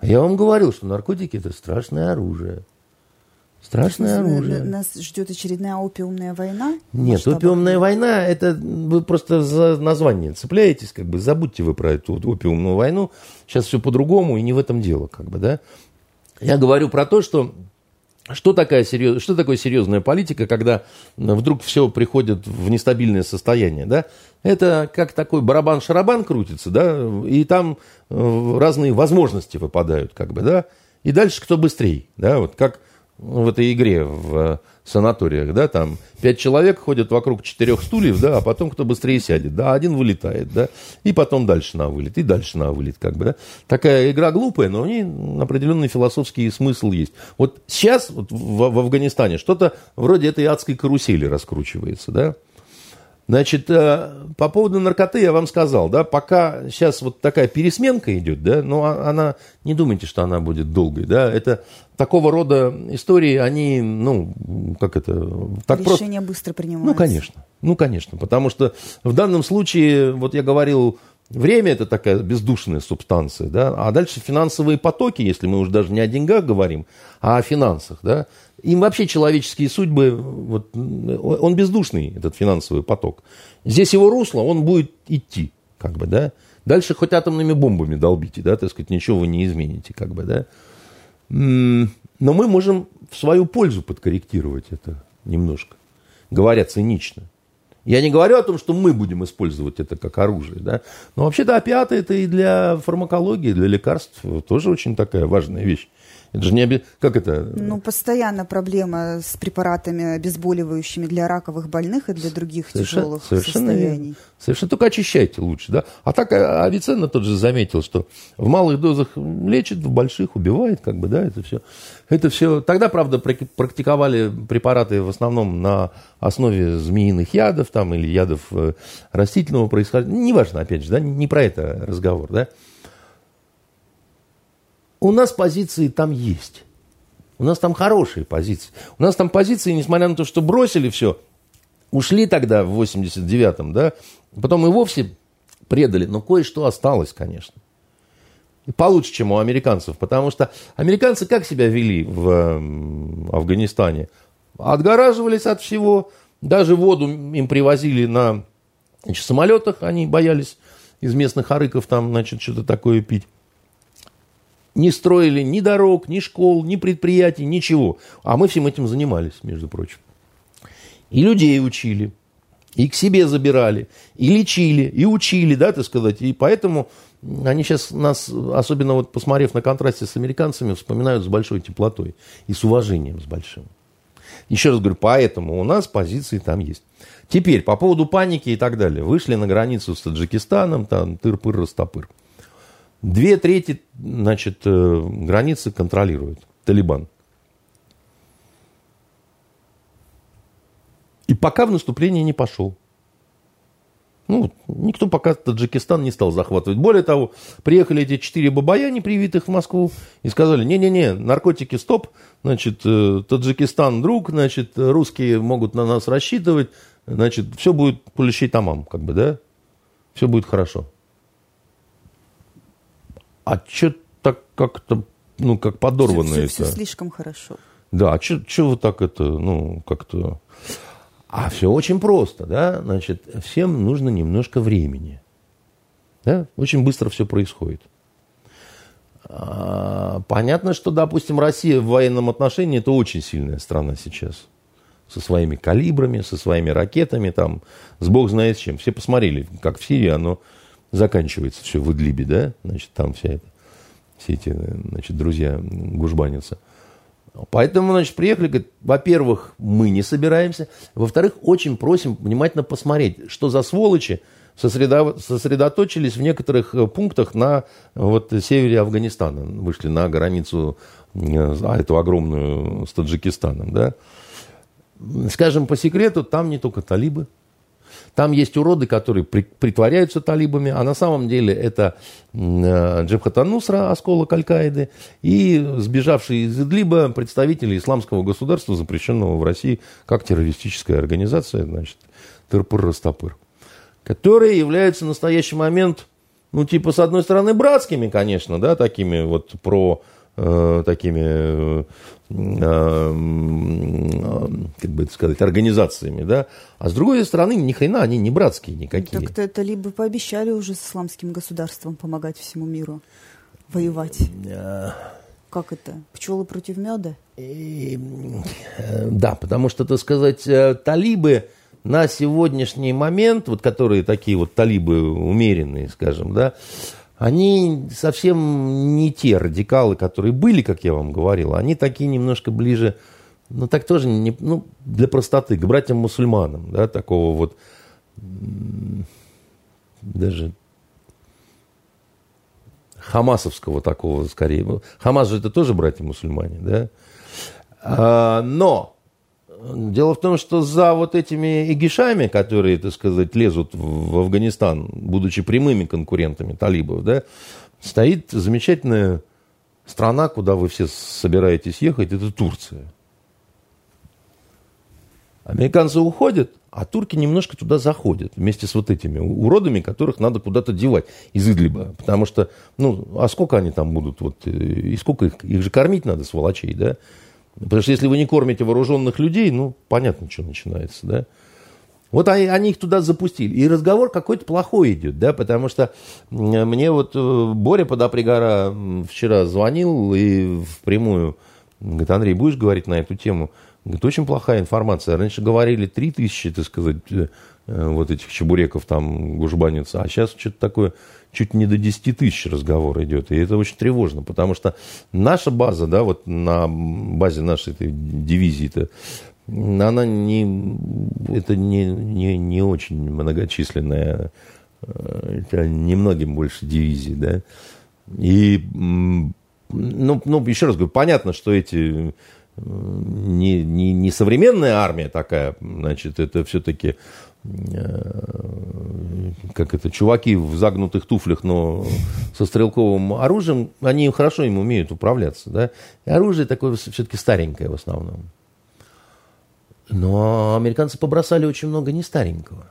А я вам говорил, что наркотики это страшное оружие. Страшное оружие. Нас ждет очередная опиумная война? Нет, опиумная война, это вы просто за название цепляетесь, как бы забудьте вы про эту опиумную войну. Сейчас все по-другому, и не в этом дело, как бы, да. Я говорю про то, что что, такая серьез... что такое серьезная политика, когда вдруг все приходит в нестабильное состояние? Да? Это как такой барабан-шарабан крутится, да? и там э, разные возможности выпадают, как бы, да? и дальше кто быстрее. Да? Вот как в этой игре в санаториях, да, там пять человек ходят вокруг четырех стульев, да, а потом кто быстрее сядет, да, один вылетает, да, и потом дальше на вылет, и дальше на вылет, как бы, да. Такая игра глупая, но у нее определенный философский смысл есть. Вот сейчас вот в, в Афганистане что-то вроде этой адской карусели раскручивается, да, Значит, э, по поводу наркоты я вам сказал, да, пока сейчас вот такая пересменка идет, да, но она, не думайте, что она будет долгой, да, это такого рода истории, они, ну, как это... Так Решения просто... быстро принимаются. Ну, конечно, ну, конечно, потому что в данном случае, вот я говорил, время это такая бездушная субстанция, да, а дальше финансовые потоки, если мы уже даже не о деньгах говорим, а о финансах, да, им вообще человеческие судьбы, вот, он бездушный, этот финансовый поток. Здесь его русло, он будет идти, как бы, да. Дальше хоть атомными бомбами долбите, да, так сказать, ничего вы не измените, как бы, да. Но мы можем в свою пользу подкорректировать это немножко, говоря цинично. Я не говорю о том, что мы будем использовать это как оружие, да. Но вообще-то опиаты это и для фармакологии, для лекарств тоже очень такая важная вещь. Это же не оби... Как это? Ну, постоянно проблема с препаратами обезболивающими для раковых больных и для других совершенно, тяжелых совершенно состояний. Верно. Совершенно. Только очищайте лучше, да? А так а, Авиценна тот же заметил, что в малых дозах лечит, в больших убивает, как бы, да, это все. Это все. Тогда, правда, практиковали препараты в основном на основе змеиных ядов там, или ядов э, растительного происхождения. Неважно, опять же, да, не про это разговор, да. У нас позиции там есть. У нас там хорошие позиции. У нас там позиции, несмотря на то, что бросили все, ушли тогда в 89-м, да, потом и вовсе предали, но кое-что осталось, конечно. И получше, чем у американцев, потому что американцы как себя вели в Афганистане? Отгораживались от всего, даже воду им привозили на Значит, самолетах они боялись из местных арыков там, значит, что-то такое пить. Не строили ни дорог, ни школ, ни предприятий, ничего. А мы всем этим занимались, между прочим. И людей учили, и к себе забирали, и лечили, и учили, да, так сказать. И поэтому они сейчас нас, особенно вот посмотрев на контрасте с американцами, вспоминают с большой теплотой и с уважением с большим. Еще раз говорю, поэтому у нас позиции там есть. Теперь, по поводу паники и так далее. Вышли на границу с Таджикистаном, там тыр-пыр, растопыр. Две трети, значит, э, границы контролирует Талибан. И пока в наступление не пошел. Ну, никто пока Таджикистан не стал захватывать. Более того, приехали эти четыре бабая, непривитых в Москву, и сказали, не-не-не, наркотики стоп, значит, э, Таджикистан друг, значит, русские могут на нас рассчитывать, значит, все будет полещей тамам, как бы, да? Все будет хорошо. А что так как-то, ну, как подорвано все, это? Все, все слишком хорошо. Да, а что вы так это, ну, как-то... А все очень просто, да, значит, всем нужно немножко времени. Да? Очень быстро все происходит. А, понятно, что, допустим, Россия в военном отношении это очень сильная страна сейчас. Со своими калибрами, со своими ракетами, там, с бог знает с чем. Все посмотрели, как в Сирии оно заканчивается все в Идлибе, да, значит, там вся это, все эти, значит, друзья гужбанятся. Поэтому, значит, приехали, говорят, во-первых, мы не собираемся, во-вторых, очень просим внимательно посмотреть, что за сволочи сосредо... сосредоточились в некоторых э, пунктах на вот, севере Афганистана, вышли на границу а, эту огромную с Таджикистаном, да. Скажем по секрету, там не только талибы, там есть уроды, которые притворяются талибами, а на самом деле это э, Джабхат Нусра, осколок Аль-Каиды, и сбежавшие из Идлиба представители исламского государства, запрещенного в России как террористическая организация, значит, Тырпыр-Растопыр, которые являются в настоящий момент, ну, типа, с одной стороны, братскими, конечно, да, такими вот про Э, такими, э, э, как бы это сказать, организациями, да, а с другой стороны, ни хрена они не братские никакие. Так-то это либо пообещали уже с исламским государством помогать всему миру воевать. Как это? Пчелы против меда? И, да, потому что, так сказать, талибы на сегодняшний момент, вот которые такие вот талибы умеренные, скажем, да, они совсем не те радикалы, которые были, как я вам говорил. Они такие немножко ближе, ну так тоже, не, ну, для простоты, к братьям-мусульманам, да, такого вот даже хамасовского такого скорее. Хамас же это тоже братья-мусульмане, да. А, но Дело в том, что за вот этими игишами, которые, так сказать, лезут в Афганистан, будучи прямыми конкурентами талибов, да, стоит замечательная страна, куда вы все собираетесь ехать, это Турция. Американцы уходят, а турки немножко туда заходят вместе с вот этими уродами, которых надо куда-то девать из Идлиба. Потому что, ну, а сколько они там будут, вот, э, и сколько их, их же кормить надо, сволочей, да? Потому что если вы не кормите вооруженных людей, ну, понятно, что начинается, да. Вот они, их туда запустили. И разговор какой-то плохой идет, да, потому что мне вот э, Боря Подопригора вчера звонил и впрямую говорит, Андрей, будешь говорить на эту тему? Говорит, очень плохая информация. Раньше говорили 3 тысячи, так сказать, э, вот этих чебуреков там гужбанится, а сейчас что-то такое чуть не до 10 тысяч разговор идет. И это очень тревожно, потому что наша база, да, вот на базе нашей этой дивизии-то, она не, это не, не, не очень многочисленная, это немногим больше дивизий, да. И, ну, ну, еще раз говорю, понятно, что эти э, не, не, не современная армия такая, значит, это все-таки как это, чуваки в загнутых туфлях, но со стрелковым оружием, они хорошо им умеют управляться, да. И оружие такое все-таки старенькое в основном. Но американцы побросали очень много не старенького.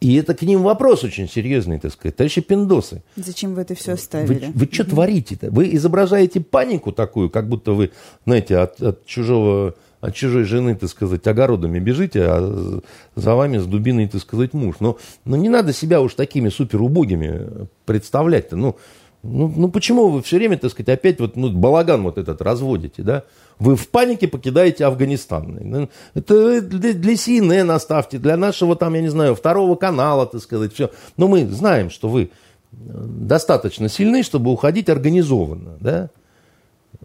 И это к ним вопрос очень серьезный, так сказать. Товарищи пиндосы. Зачем вы это все оставили? Вы, вы что творите-то? Вы изображаете панику такую, как будто вы, знаете, от, от чужого от чужой жены, так сказать, огородами бежите, а за вами с дубиной, так сказать, муж. Но, но не надо себя уж такими супер убогими представлять-то. Ну, ну, ну почему вы все время, так сказать, опять вот ну, балаган вот этот разводите, да? Вы в панике покидаете Афганистан. Ну, это для, для CNN оставьте, для нашего там, я не знаю, второго канала, так сказать, все. Но мы знаем, что вы достаточно сильны, чтобы уходить организованно, да?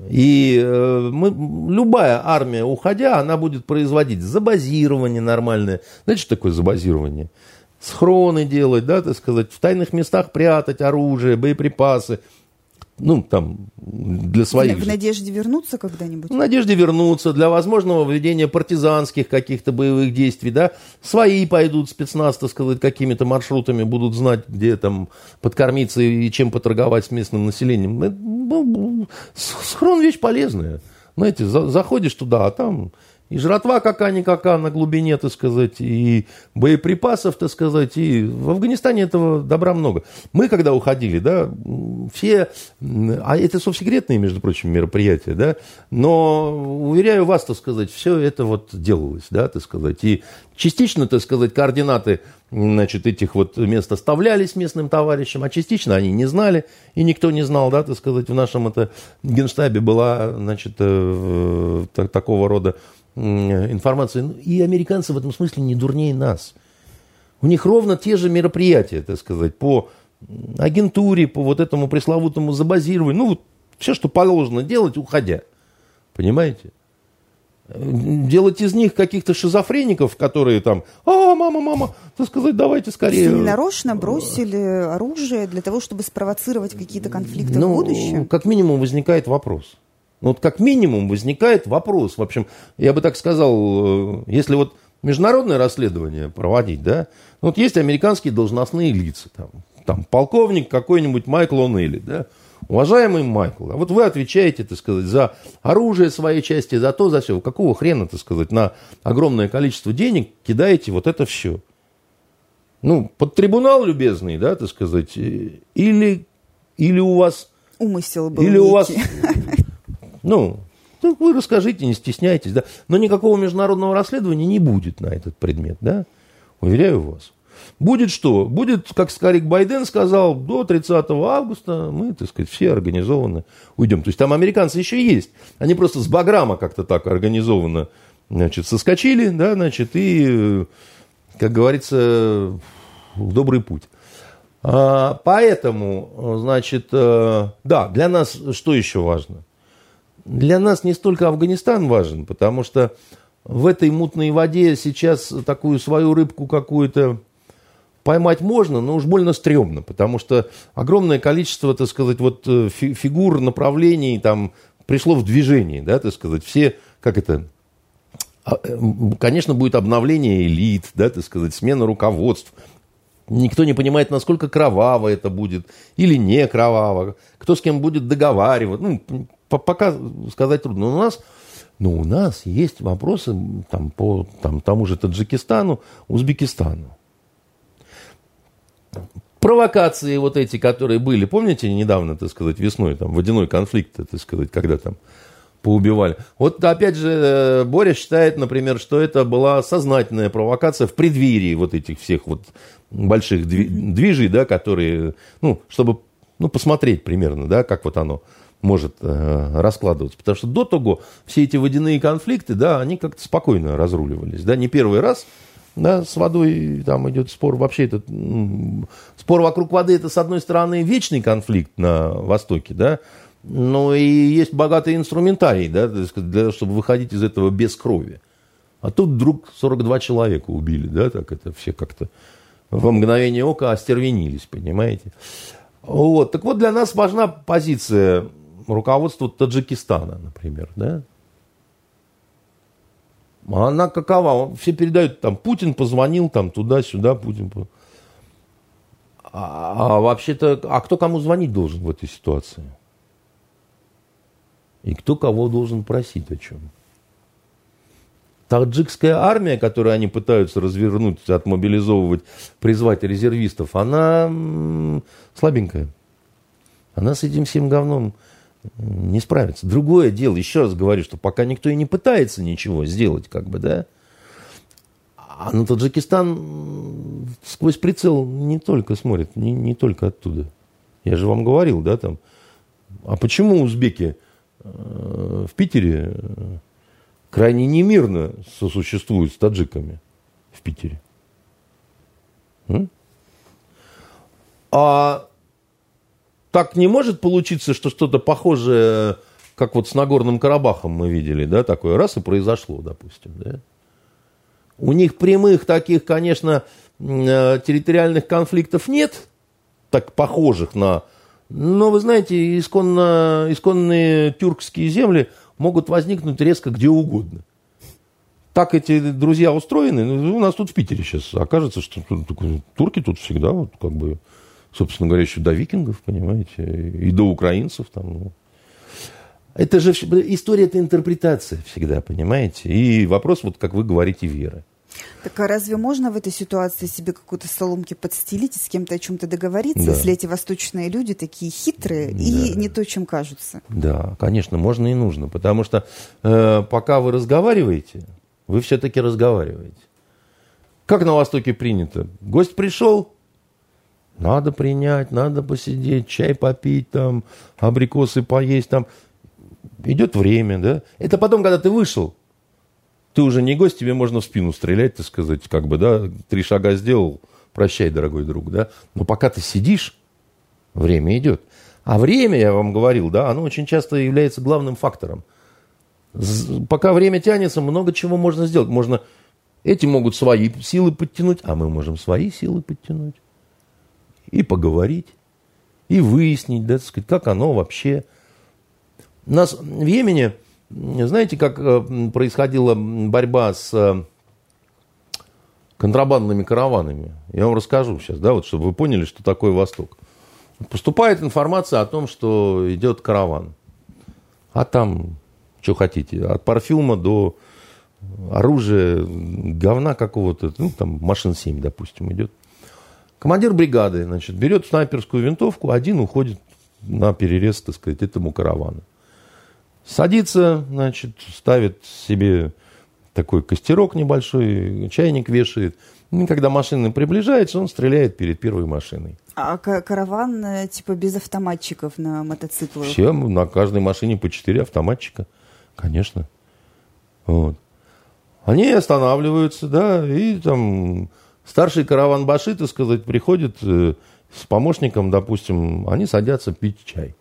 И э, мы, любая армия, уходя, она будет производить забазирование нормальное. Знаете, что такое забазирование? Схроны делать, да, так сказать, в тайных местах прятать оружие, боеприпасы – ну, там, для своих. В, надежде вернуться когда-нибудь? В надежде вернуться, для возможного введения партизанских каких-то боевых действий, да. Свои пойдут, спецназ, так сказать, какими-то маршрутами будут знать, где там подкормиться и чем поторговать с местным населением. Ну, схрон вещь полезная. Знаете, заходишь туда, а там и жратва какая-никакая на глубине, так сказать, и боеприпасов, так сказать, и в Афганистане этого добра много. Мы, когда уходили, да, все, а это совсекретные, между прочим, мероприятия, да, но, уверяю вас, так сказать, все это вот делалось, да, так сказать, и частично, так сказать, координаты значит, этих вот мест оставлялись местным товарищам, а частично они не знали, и никто не знал, да, так сказать, в нашем это генштабе была, значит, э, так, такого рода информации. Ну, и американцы в этом смысле не дурнее нас. У них ровно те же мероприятия, так сказать, по агентуре, по вот этому пресловутому забазированию. Ну, все, что положено делать, уходя. Понимаете? Делать из них каких-то шизофреников, которые там, а, мама, мама, так сказать, давайте скорее. Они нарочно бросили оружие для того, чтобы спровоцировать какие-то конфликты ну, в будущем? Как минимум возникает вопрос. Ну, вот как минимум возникает вопрос. В общем, я бы так сказал, э, если вот международное расследование проводить, да, ну, вот есть американские должностные лица, там, там полковник какой-нибудь Майкл О'Нейли, да, уважаемый Майкл, а вот вы отвечаете, так сказать, за оружие своей части, за то, за все. Какого хрена, так сказать, на огромное количество денег кидаете вот это все? Ну, под трибунал любезный, да, так сказать, э, или, или у вас... Умысел был Или некий. у вас Ну, так вы расскажите, не стесняйтесь, да. Но никакого международного расследования не будет на этот предмет, да. Уверяю вас. Будет что? Будет, как Скарик Байден сказал, до 30 августа мы, так сказать, все организованно уйдем. То есть там американцы еще есть. Они просто с Баграма как-то так организованно, значит, соскочили, да, значит, и, как говорится, в добрый путь. А, поэтому, значит, э, да, для нас что еще важно? Для нас не столько Афганистан важен, потому что в этой мутной воде сейчас такую свою рыбку какую-то поймать можно, но уж больно стрёмно, потому что огромное количество, так сказать, вот э, фигур, направлений там пришло в движение, да, так сказать, все, как это, а, э, конечно, будет обновление элит, да, так сказать, смена руководств, Никто не понимает, насколько кроваво это будет или не кроваво, кто с кем будет договаривать. Ну, пока сказать трудно. Но у нас, но у нас есть вопросы там, по там, тому же Таджикистану, Узбекистану. Провокации вот эти, которые были, помните, недавно, так сказать, весной, там, водяной конфликт, так сказать, когда там поубивали. Вот опять же, э, Боря считает, например, что это была сознательная провокация в преддверии вот этих всех вот больших движей, да, которые, ну, чтобы, ну, посмотреть примерно, да, как вот оно может э, раскладываться. Потому что до того все эти водяные конфликты, да, они как-то спокойно разруливались. Да, не первый раз да, с водой там идет спор. Вообще этот спор вокруг воды это, с одной стороны, вечный конфликт на Востоке, да, но и есть богатый инструментарий, да, для, чтобы выходить из этого без крови. А тут вдруг 42 человека убили, да, так это все как-то во мгновение ока остервенились, понимаете. Вот. Так вот, для нас важна позиция руководству Таджикистана, например, да? Она какова? Все передают, там, Путин позвонил, там, туда-сюда, Путин... А, а вообще-то, а кто кому звонить должен в этой ситуации? И кто кого должен просить о чем? Таджикская армия, которую они пытаются развернуть, отмобилизовывать, призвать резервистов, она слабенькая. Она с этим всем говном не справится. Другое дело, еще раз говорю, что пока никто и не пытается ничего сделать, как бы, да, а на Таджикистан сквозь прицел не только смотрит, не, не только оттуда. Я же вам говорил, да, там. А почему узбеки э, в Питере э, крайне немирно сосуществуют с таджиками в Питере? М? А так не может получиться, что что-то похожее, как вот с Нагорным Карабахом мы видели, да, такое раз и произошло, допустим, да. У них прямых таких, конечно, э, территориальных конфликтов нет, так похожих на... Но, вы знаете, исконно, исконные тюркские земли могут возникнуть резко где угодно. Так эти друзья устроены. Ну, у нас тут в Питере сейчас окажется, что турки тут всегда вот как бы собственно говоря, еще до викингов, понимаете, и до украинцев там. Ну. Это же история, это интерпретация всегда, понимаете? И вопрос, вот как вы говорите, веры. Так а разве можно в этой ситуации себе какую-то соломки подстелить и с кем-то о чем-то договориться, Да. если эти восточные люди такие хитрые Да. и не то, чем кажутся? Да, конечно, можно и нужно, потому что э, пока вы разговариваете, вы все-таки разговариваете. Как на Востоке принято? Гость пришел, надо принять, надо посидеть, чай попить, там, абрикосы поесть, там. Идет время, да? Это потом, когда ты вышел, ты уже не гость, тебе можно в спину стрелять, так сказать, как бы, да, три шага сделал, прощай, дорогой друг, да. Но пока ты сидишь, время идет. А время, я вам говорил, да, оно очень часто является главным фактором. Пока время тянется, много чего можно сделать. Можно, эти могут свои силы подтянуть, а мы можем свои силы подтянуть. И поговорить, и выяснить, да, так сказать, как оно вообще. У нас в Йемене, знаете, как э, происходила борьба с э, контрабандными караванами? Я вам расскажу сейчас, да, вот, чтобы вы поняли, что такое Восток. Поступает информация о том, что идет караван. А там, что хотите, от парфюма до оружия, говна какого-то, ну, там, машин 7, допустим, идет. Командир бригады, значит, берет снайперскую винтовку, один уходит на перерез, так сказать, этому каравану. Садится, значит, ставит себе такой костерок небольшой, чайник вешает. И когда машина приближается, он стреляет перед первой машиной. А ка- караван э, типа без автоматчиков на мотоциклах? Все, на каждой машине по 4 автоматчика. Конечно. Вот. Они останавливаются, да, и там старший караван Баши, так сказать, приходит э, с помощником, допустим, они садятся пить чай.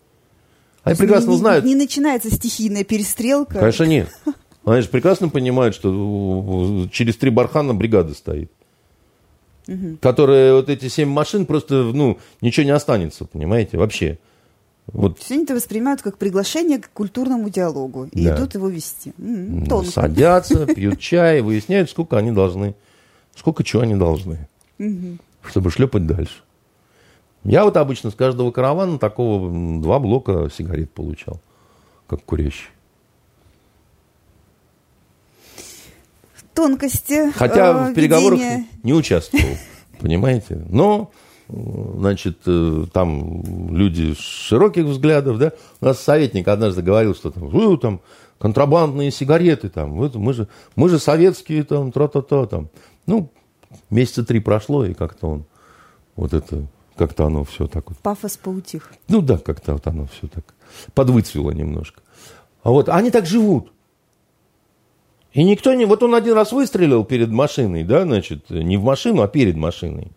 Они прекрасно не, не- знают, Не, начинается стихийная перестрелка. конечно, нет. [LAUGHS] Они же прекрасно понимают, что через три бархана бригада стоит. Которые вот эти семь машин просто, ну, ничего не останется, понимаете, вообще. Вот Все они это воспринимают как приглашение к культурному диалогу и Да. идут его вести. М, Ну. Садятся, [LAUGHS] пьют чай, выясняют, сколько они должны, сколько чего они должны, чтобы шлепать дальше. Я вот обычно с каждого каравана такого два блока сигарет получал, как курящий. Тонкости. Хотя э, в переговорах ведения. не участвовал, [LAUGHS] понимаете. Но, значит, э, там люди широких взглядов, да. У нас советник однажды говорил, что там, «Э, там контрабандные сигареты, там, мы же, мы же советские, там, тра-та-та, там. Ну, месяца три прошло, и как-то он, вот это, как-то оно все так вот Пафос поутих. ну да, как-то вот оно все так подвыцвело немножко. А вот они так живут. И никто не... Вот он один раз выстрелил перед машиной, да, значит, не в машину, а перед машиной.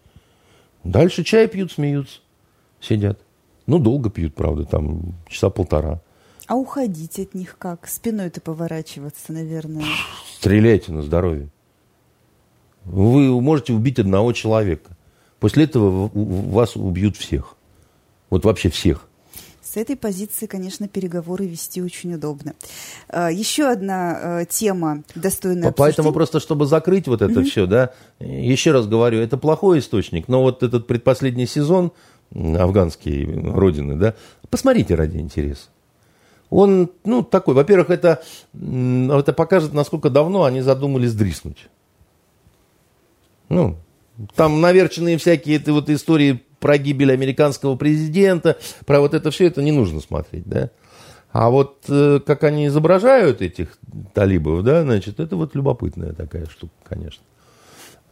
Дальше чай пьют, смеются, сидят. Ну, долго пьют, правда, там часа полтора. А уходить от них как? Спиной-то поворачиваться, наверное. Стреляйте на здоровье. Вы можете убить одного человека. После этого вас убьют всех. Вот вообще всех. С этой позиции, конечно, переговоры вести очень удобно. А, Еще одна э, тема, достойная Поэтому обсуждения. просто, чтобы закрыть вот это все, да, еще раз говорю, это плохой источник, но вот этот предпоследний сезон м, афганский родины, да, посмотрите ради интереса. Он, ну, такой, во-первых, это, это покажет, насколько давно они задумались дриснуть. Ну, там наверченные всякие это вот истории про гибель американского президента, про вот это все, это не нужно смотреть, да. А вот э, как они изображают этих талибов, да, значит, это вот любопытная такая штука, конечно.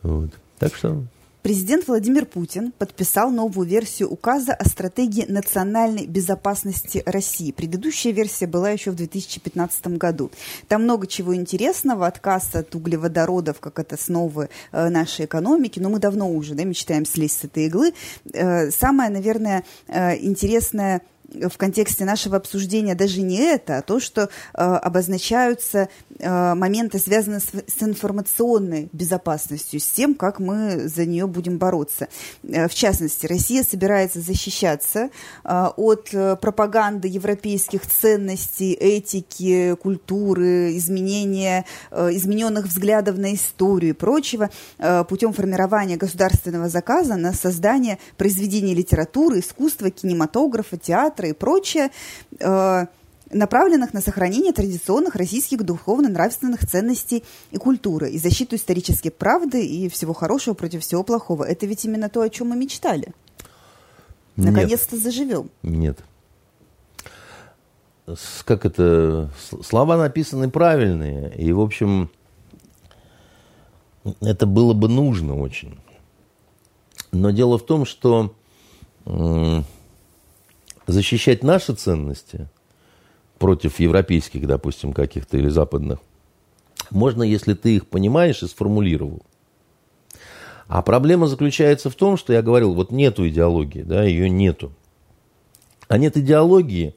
Вот. Так что Президент Владимир Путин подписал новую версию указа о стратегии национальной безопасности России. Предыдущая версия была еще в 2015 году. Там много чего интересного, отказ от углеводородов как от основы э, нашей экономики, но мы давно уже да, мечтаем слезть с этой иглы. Э, самое, наверное, э, интересное в контексте нашего обсуждения даже не это, а то, что э, обозначаются э, моменты, связанные с, с информационной безопасностью, с тем, как мы за нее будем бороться. Э, в частности, Россия собирается защищаться э, от э, пропаганды европейских ценностей, этики, культуры, изменения, э, измененных взглядов на историю и прочего э, путем формирования государственного заказа на создание произведений литературы, искусства, кинематографа, театра, театра и прочее, э, направленных на сохранение традиционных российских духовно-нравственных ценностей и культуры, и защиту исторической правды и всего хорошего против всего плохого. Это ведь именно то, о чем мы мечтали. Наконец-то заживем. Нет. Как это? Слова написаны правильные. И, в общем, это было бы нужно очень. Но дело в том, что защищать наши ценности против европейских, допустим, каких-то или западных, можно, если ты их понимаешь и сформулировал. А проблема заключается в том, что я говорил, вот нету идеологии, да, ее нету. А нет идеологии,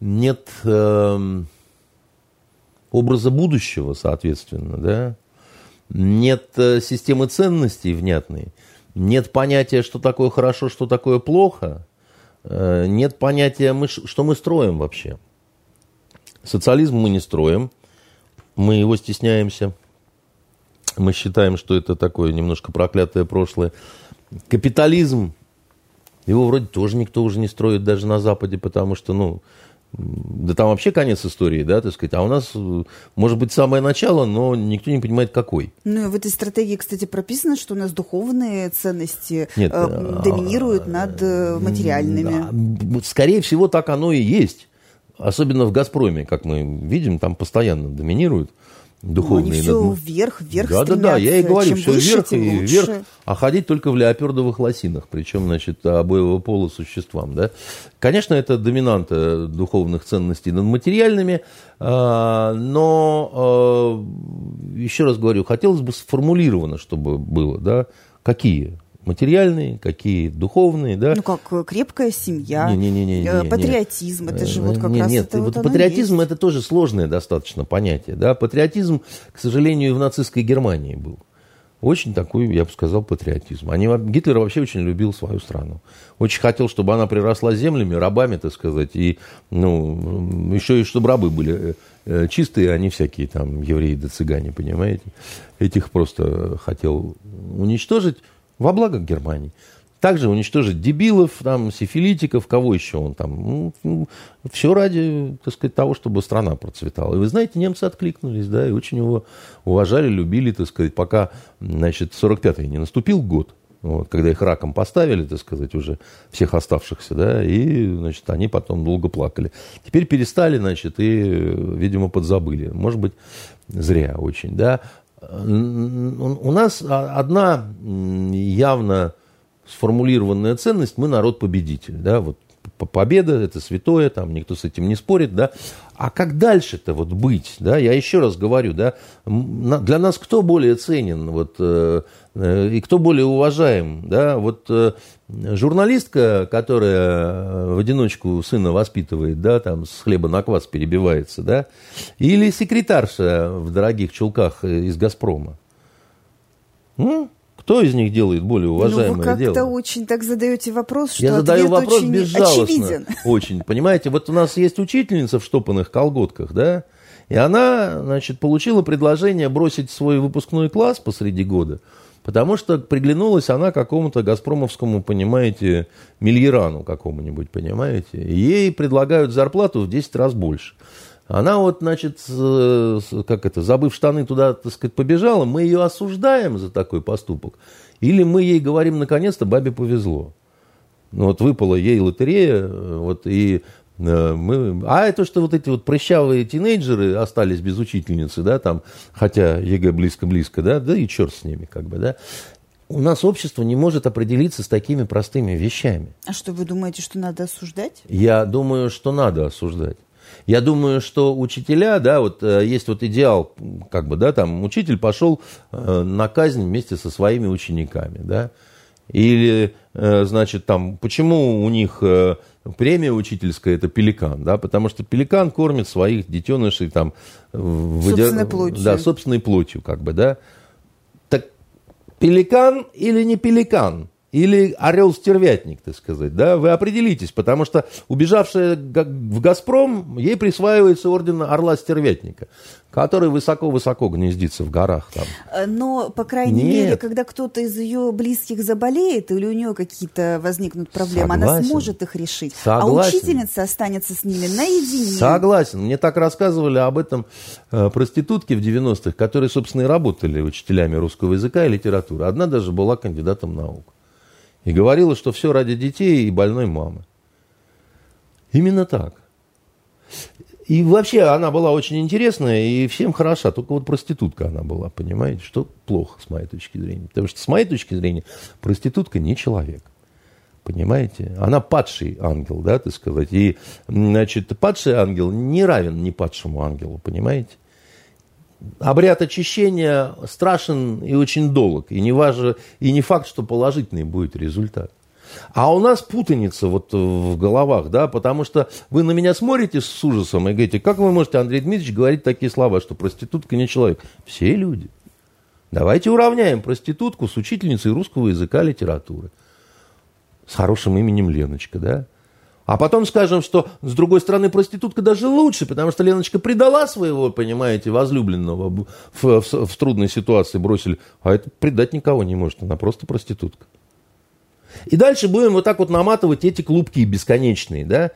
нет э, образа будущего, соответственно, да, нет э, системы ценностей внятной, нет понятия, что такое хорошо, что такое плохо – нет понятия, мы, что мы строим вообще. Социализм мы не строим, мы его стесняемся. Мы считаем, что это такое немножко проклятое прошлое. Капитализм, его вроде тоже никто уже не строит даже на Западе, потому что, ну, да там вообще конец истории, да, так сказать. А у нас, может быть, самое начало, но никто не понимает, какой. Ну, и в этой стратегии, кстати, прописано, что у нас духовные ценности Нет, э, доминируют а, над э, материальными. Скорее всего, так оно и есть. Особенно в «Газпроме», как мы видим, там постоянно доминируют духовные. Ну, они все вверх, вверх Да, да, да, я и говорю, Чем все выше, вверх и лучше. вверх, а ходить только в леопердовых лосинах, причем, значит, обоего пола существам, да. Конечно, это доминанта духовных ценностей над материальными, а, но, а, еще раз говорю, хотелось бы сформулировано, чтобы было, да, какие материальные, какие духовные, да. Ну как э, крепкая семья, не, не, не, не, патриотизм, не, это же вот как не, раз нет, это вот вот патриотизм это тоже сложное достаточно понятие, да. Патриотизм, к сожалению, в нацистской Германии был. Очень такой, я бы сказал, патриотизм. Они, Гитлер вообще очень любил свою страну. Очень хотел, чтобы она приросла землями, рабами, так сказать, и ну, еще и чтобы рабы были э, э, чистые, а не всякие там евреи да цыгане, понимаете. Этих просто хотел уничтожить во благо Германии. Также уничтожить дебилов, там, сифилитиков, кого еще он там. Ну, ну, все ради, так сказать, того, чтобы страна процветала. И вы знаете, немцы откликнулись, да, и очень его уважали, любили, так сказать, пока, значит, 45-й не наступил год, вот, когда их раком поставили, так сказать, уже всех оставшихся, да, и, значит, они потом долго плакали. Теперь перестали, значит, и, видимо, подзабыли. Может быть, зря очень, да. У нас одна явно сформулированная ценность, мы народ-победитель, да, вот победа, это святое, там никто с этим не спорит, да. А как дальше-то вот быть, да, я еще раз говорю, да, для нас кто более ценен, вот, э, э, и кто более уважаем, да, вот э, журналистка, которая в одиночку сына воспитывает, да, там с хлеба на квас перебивается, да, или секретарша в дорогих чулках из «Газпрома». Ну, кто из них делает более уважаемое ну, вы как-то дело? очень так задаете вопрос, что Я задаю вопрос очень безжалостно. очевиден. [LAUGHS] Очень. Понимаете, вот у нас есть учительница в штопанных колготках, да, и она, значит, получила предложение бросить свой выпускной класс посреди года, потому что приглянулась она какому-то газпромовскому, понимаете, мильерану какому-нибудь, понимаете. ей предлагают зарплату в 10 раз больше. Она вот, значит, как это, забыв штаны туда, так сказать, побежала, мы ее осуждаем за такой поступок. Или мы ей говорим, наконец-то, бабе повезло. Ну, вот выпала ей лотерея, вот, и Э, мы... А это что вот эти вот прыщавые тинейджеры остались без учительницы, да, там, хотя ЕГЭ близко-близко, да, да и черт с ними, как бы, да. У нас общество не может определиться с такими простыми вещами. А что, вы думаете, что надо осуждать? Я думаю, что надо осуждать. Я думаю, что учителя, да, вот э, есть вот идеал, как бы, да, там учитель пошел э, на казнь вместе со своими учениками, да, или, э, значит, там, почему у них премия учительская это пеликан, да, потому что пеликан кормит своих детенышей там собственной выдер... плотью. Да, собственной плотью, как бы, да. Так пеликан или не пеликан? Или орел-стервятник, так сказать, да, вы определитесь, потому что убежавшая в «Газпром», ей присваивается орден орла-стервятника, который высоко-высоко гнездится в горах там. Э, но, по крайней Нет. мере, когда кто-то из ее близких заболеет или у нее какие-то возникнут проблемы, Согласен. она сможет их решить. А Согласен. А учительница останется с ними наедине. Согласен. Мне так рассказывали об этом э, проститутки в 90-х, которые, собственно, и работали учителями русского языка и литературы. Одна даже была кандидатом наук и говорила, что все ради детей и больной мамы. Именно так. И вообще она была очень интересная и всем хороша, только вот проститутка она была, понимаете, что плохо с моей точки зрения. Потому что с моей точки зрения проститутка не человек. Понимаете? Она падший ангел, да, так сказать. И, значит, падший ангел не равен не падшему ангелу, понимаете? Обряд очищения страшен и очень долг. И не, важно, и не факт, что положительный будет результат. А у нас путаница вот в головах, да, потому что вы на меня смотрите с ужасом и говорите, как вы можете, Андрей Дмитриевич, говорить такие слова, что проститутка не человек? Все люди. Давайте уравняем проститутку с учительницей русского языка литературы. С хорошим именем Леночка, да? А потом скажем, что, с другой стороны, проститутка даже лучше, потому что Леночка предала своего, понимаете, возлюбленного в, в, в трудной ситуации, бросили. А это предать никого не может, она просто проститутка. И дальше будем вот так вот наматывать эти клубки бесконечные, да,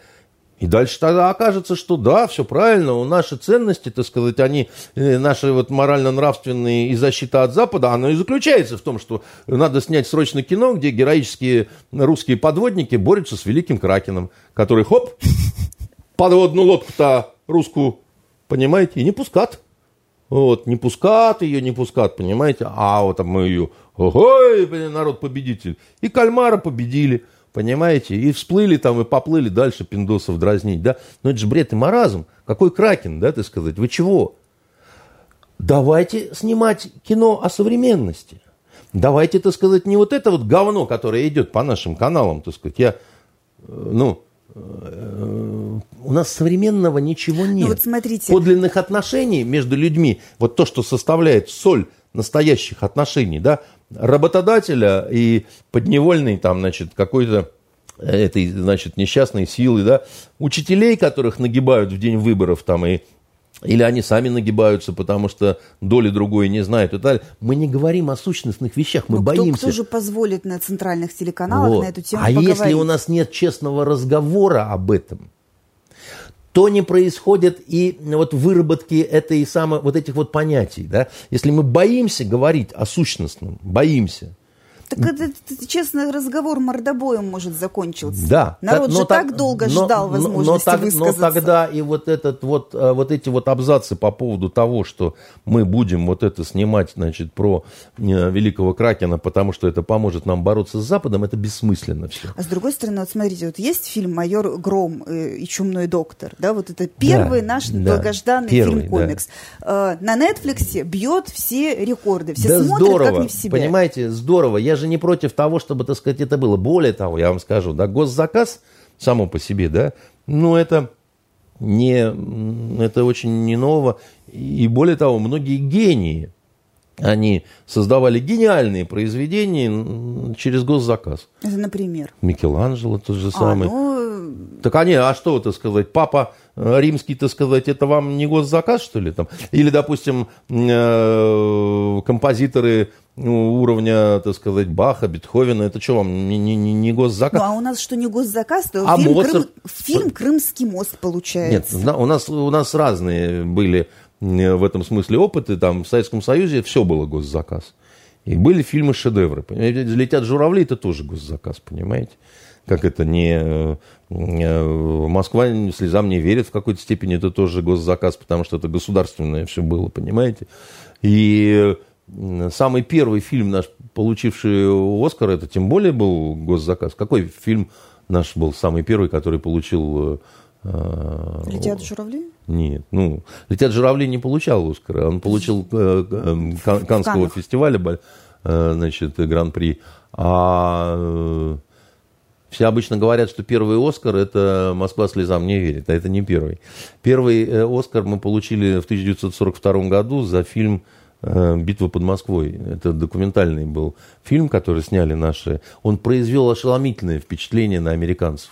и дальше тогда окажется, что да, все правильно, у наши ценности, так сказать, они, э, наши вот морально-нравственные и защита от Запада, оно и заключается в том, что надо снять срочно кино, где героические русские подводники борются с великим Кракеном, который, хоп, подводную лодку-то русскую, понимаете, и не пускат. Вот, не пускат ее, не пускат, понимаете, а вот мы ее, ой, народ победитель. И кальмара победили. Понимаете? И всплыли там, и поплыли дальше пиндосов дразнить, да? Но это же бред и маразм. Какой кракен, да, ты сказать? Вы чего? Давайте снимать кино о современности. Давайте, так сказать, не вот это вот говно, которое идет по нашим каналам, так сказать. Я, э, ну, э, у нас современного ничего нет. Ну вот смотрите. Подлинных отношений между людьми, вот то, что составляет соль настоящих отношений, да, работодателя и подневольной там, значит, какой-то этой, значит, несчастной силы, да, учителей, которых нагибают в день выборов там и или они сами нагибаются, потому что доли другой не знают и так далее. Мы не говорим о сущностных вещах, мы Но боимся. Кто, кто же позволит на центральных телеканалах вот. на эту тему а поговорить? если у нас нет честного разговора об этом, то не происходит и вот выработки этой самой, вот этих вот понятий. Да? Если мы боимся говорить о сущностном, боимся, так это, честный разговор мордобоем может закончиться. Да. Народ но же так, так долго но, ждал возможности но, но, так, высказаться. Но тогда и вот, этот, вот, э, вот эти вот абзацы по поводу того, что мы будем вот это снимать, значит, про э, великого Кракена, потому что это поможет нам бороться с Западом, это бессмысленно все. А с другой стороны, вот смотрите, вот есть фильм «Майор Гром» э, и «Чумной доктор», да, вот это первый да, наш да, долгожданный фильм-комикс. Да. На Netflix бьет все рекорды, все да смотрят здорово, как не в себя. Понимаете, здорово. Я же же не против того, чтобы, так сказать, это было. Более того, я вам скажу, да, госзаказ само по себе, да, ну, это не, это очень не ново. И более того, многие гении, они создавали гениальные произведения через госзаказ. Это, например? Микеланджело тот же а, самый. Ну... Так они, а что это сказать? Папа э, римский, так сказать, это вам не госзаказ, что ли? Там? Или, допустим, э, композиторы уровня, так сказать, Баха, Бетховена, это что вам, не, не, не госзаказ? Ну, а у нас что, не госзаказ, то а фильм, Моцарт... Крым, фильм «Крымский мост» получается. Нет, у нас, у нас разные были в этом смысле опыты. Там в Советском Союзе все было госзаказ. И были фильмы-шедевры. «Летят журавли» – это тоже госзаказ, понимаете? Как это не... Э, Москва слезам не верит в какой-то степени, это тоже госзаказ, потому что это государственное все было, понимаете? И самый первый фильм наш, получивший Оскар, это тем более был госзаказ. Какой фильм наш был самый первый, который получил... Э, «Летят журавли»? Нет, ну, «Летят журавли» не получал Оскара, он получил э, э, Канского фестиваля, э, значит, гран-при. А все обычно говорят, что первый Оскар – это «Москва слезам не верит», а это не первый. Первый Оскар мы получили в 1942 году за фильм «Битва под Москвой». Это документальный был фильм, который сняли наши. Он произвел ошеломительное впечатление на американцев.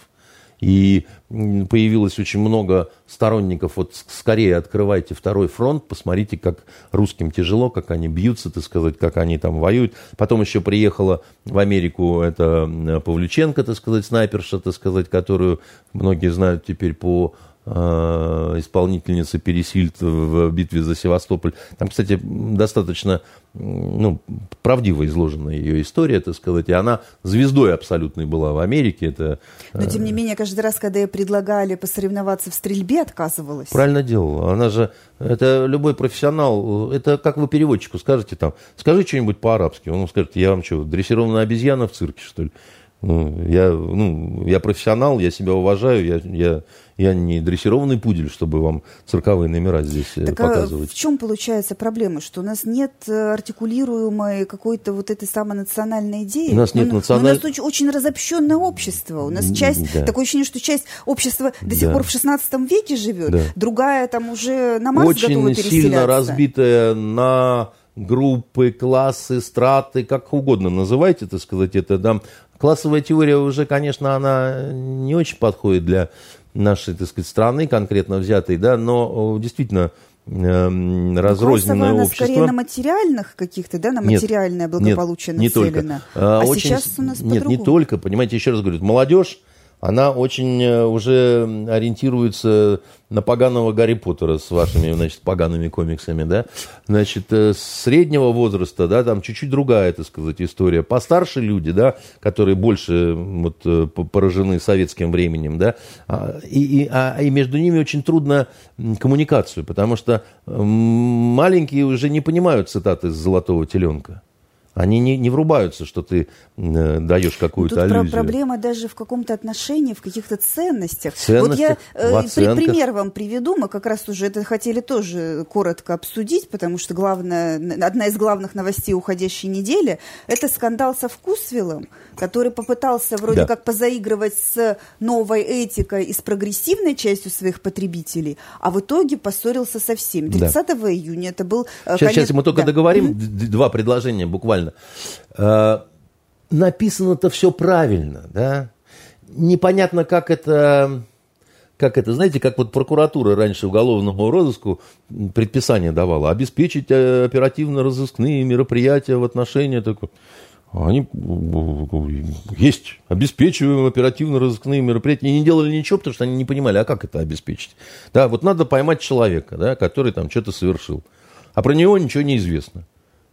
И появилось очень много сторонников, вот скорее открывайте второй фронт, посмотрите, как русским тяжело, как они бьются, так сказать, как они там воюют. Потом еще приехала в Америку это Павлюченко, так сказать, снайперша, так сказать, которую многие знают теперь по Э, исполнительница Пересильд в битве за Севастополь. Там, кстати, достаточно ну, правдиво изложена ее история, так сказать, и она звездой абсолютной была в Америке. Это, Но, тем не менее, каждый раз, когда ей предлагали посоревноваться в стрельбе, отказывалась. Правильно делала. Она же, это любой профессионал, это как вы переводчику скажете там, скажи что-нибудь по-арабски, он скажет, я вам что, дрессированная обезьяна в цирке, что ли? Ну, я, ну, я профессионал, я себя уважаю, я, я, я не дрессированный пудель, чтобы вам цирковые номера здесь э, так, показывать. А в чем получается проблема? Что у нас нет э, артикулируемой какой-то вот этой самой национальной идеи? У нас нет национальной... У нас очень, очень разобщенное общество. У нас часть, да. такое ощущение, что часть общества до сих да. пор в 16 веке живет, да. другая там уже на Марс очень готова сильно разбитая на группы, классы, страты, как угодно называйте, так сказать, это там Классовая теория уже, конечно, она не очень подходит для нашей, так сказать, страны конкретно взятой, да, но действительно э, разрозненное она общество. скорее на материальных каких-то, да, на материальное нет, благополучие нет, нацелено. Не только. А, а очень, сейчас у нас Нет, не только, понимаете, еще раз говорю, молодежь она очень э, уже ориентируется на поганого Гарри Поттера с вашими, значит, погаными комиксами, да. Значит, э, среднего возраста, да, там чуть-чуть другая, так сказать, история. Постарше люди, да, которые больше вот, э, поражены советским временем, да, а, и, и, а, и между ними очень трудно коммуникацию, потому что маленькие уже не понимают цитаты с «Золотого теленка». Они не, не врубаются, что ты э, даешь какую-то Тут аллюзию. проблема даже в каком-то отношении, в каких-то ценностях. ценностях вот я э, пример вам приведу. Мы как раз уже это хотели тоже коротко обсудить, потому что главное, одна из главных новостей уходящей недели – это скандал со Вкусвиллом, который попытался вроде да. как позаигрывать с новой этикой и с прогрессивной частью своих потребителей, а в итоге поссорился со всеми. 30 да. июня это был э, сейчас, конец... Сейчас мы только да. договорим два предложения буквально буквально. Э, написано-то все правильно, да? Непонятно, как это как это, знаете, как вот прокуратура раньше уголовному розыску предписание давала, обеспечить э, оперативно-розыскные мероприятия в отношении такой. Они есть, обеспечиваем оперативно-розыскные мероприятия. И не делали ничего, потому что они не понимали, а как это обеспечить. Да, вот надо поймать человека, да, который там что-то совершил. А про него ничего не известно.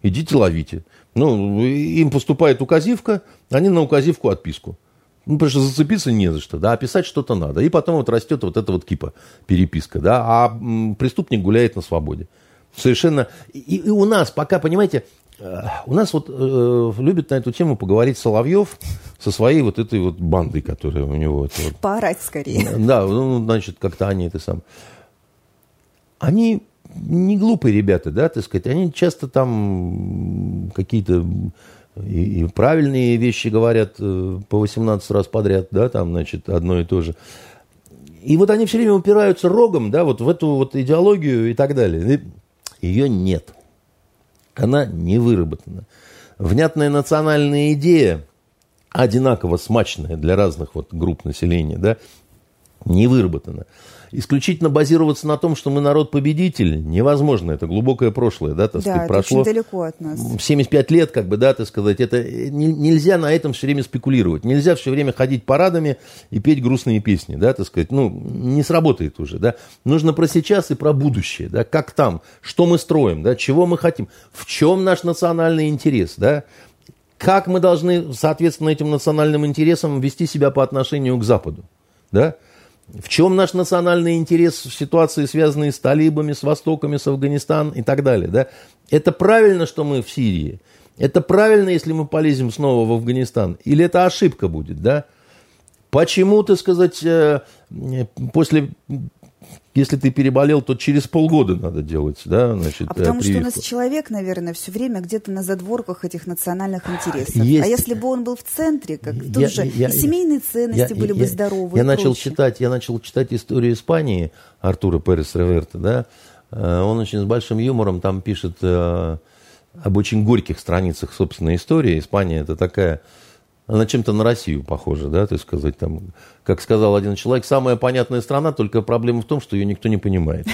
Идите ловите. Ну, им поступает указивка, они на указивку отписку. Ну, потому что зацепиться не за что, да, а писать что-то надо. И потом вот растет вот эта вот кипа, переписка, да, а преступник гуляет на свободе. Совершенно. И, и у нас пока, понимаете, э, у нас вот э, любит на эту тему поговорить Соловьев со своей вот этой вот бандой, которая у него. Это вот, Поорать скорее. Да, ну, значит, как-то они это сам. Они не глупые ребята, да, так сказать, они часто там какие-то и, и правильные вещи говорят э, по 18 раз подряд, да, там, значит, одно и то же. И вот они все время упираются рогом, да, вот в эту вот идеологию и так далее. Ее нет. Она не выработана. Внятная национальная идея, одинаково смачная для разных вот групп населения, да, не выработана. Исключительно базироваться на том, что мы народ-победитель, невозможно. Это глубокое прошлое, да, так да, сказать, прошло. очень далеко от нас. 75 лет, как бы, да, так сказать, это не, нельзя на этом все время спекулировать. Нельзя все время ходить парадами и петь грустные песни, да, так сказать. Ну, не сработает уже, да. Нужно про сейчас и про будущее, да, как там, что мы строим, да, чего мы хотим, в чем наш национальный интерес, да, как мы должны, соответственно, этим национальным интересам вести себя по отношению к Западу, да, в чем наш национальный интерес в ситуации, связанной с талибами, с Востоками, с Афганистаном и так далее. Да? Это правильно, что мы в Сирии. Это правильно, если мы полезем снова в Афганистан. Или это ошибка будет, да? Почему, так сказать, э, после если ты переболел, то через полгода надо делать, да, значит, А потому прививку. что у нас человек, наверное, все время где-то на задворках этих национальных интересов. Есть. А если бы он был в центре, как Я- тут же я- и семейные ценности я- были бы я- здоровы. Я начал прочее. читать, я начал читать историю Испании Артура Перес Реверта, да. Э, Он очень с большим юмором там пишет э, об очень горьких страницах собственной истории. Испания это такая, она чем-то на Россию похожа, да, так сказать, там, как сказал один человек, самая понятная страна, только проблема в том, что ее никто не понимает.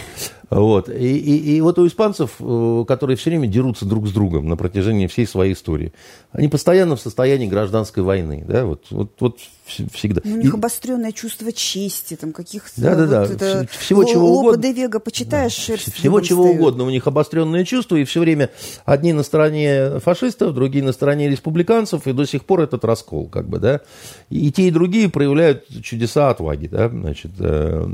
Вот. И, и- и вот у испанцев, э, которые все время дерутся друг с другом на протяжении всей своей истории, они постоянно в состоянии гражданской войны, да, вот, вот, вот вс- всегда. Ну, у И- них обостренное чувство чести, там каких-то... Да-да-да, вот это вс- всего чего угодно. де Вега почитаешь, шерсть Всего чего встает. угодно. У них обостренные чувства, и все время одни на стороне фашистов, другие на стороне республиканцев, и до сих пор этот раскол, как бы, да. И те, и другие проявляют чудеса отваги, да, значит, э,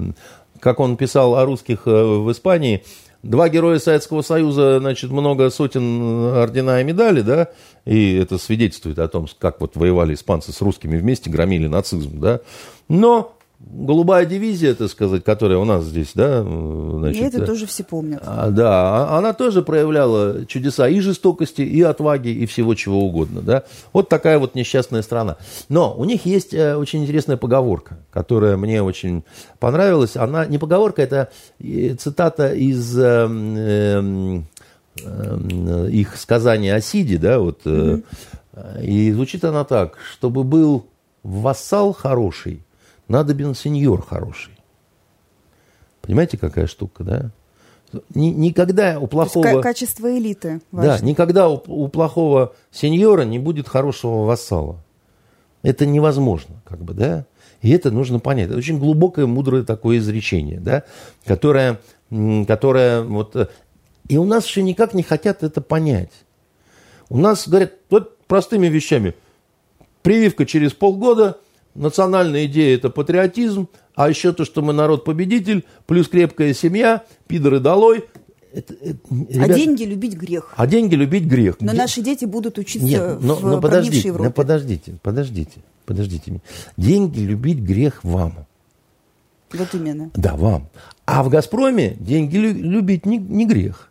как он писал о русских э, в Испании, Два героя Советского Союза, значит, много сотен ордена и медали, да, и это свидетельствует о том, как вот воевали испанцы с русскими вместе, громили нацизм, да. Но голубая дивизия, так сказать, которая у нас здесь, да, значит, И это э, тоже все помнят. а, Да, а- она тоже проявляла чудеса и жестокости, и отваги, и всего чего угодно. Да? Вот такая вот несчастная страна. Но у них есть э, очень интересная поговорка, которая мне очень понравилась. Она не поговорка, это э, цитата из э, э, их сказания о Сиде. Да, вот, э, И звучит она так, чтобы был вассал хороший, надобен сеньор хороший. Понимаете, какая штука, да? Ни- никогда у То есть ка- плохого... качество элиты Да, важно. никогда у, у плохого сеньора не будет хорошего вассала. Это невозможно, как бы, да? И это нужно понять. Это очень глубокое, мудрое такое изречение, да, которое, которое вот... э, И у нас еще никак не хотят это понять. У нас говорят, вот простыми вещами. Прививка через полгода, национальная идея – это патриотизм, а еще то, что мы народ-победитель, плюс крепкая семья, пидоры долой. Это- это- А ребят, деньги любить грех. а деньги любить грех. Но Где- наши дети будут учиться Нет, но, в но подождите, Европе. но подождите, подождите, подождите. Деньги любить грех вам. Вот именно. Да, вам. А в «Газпроме» деньги лю- любить не, не грех.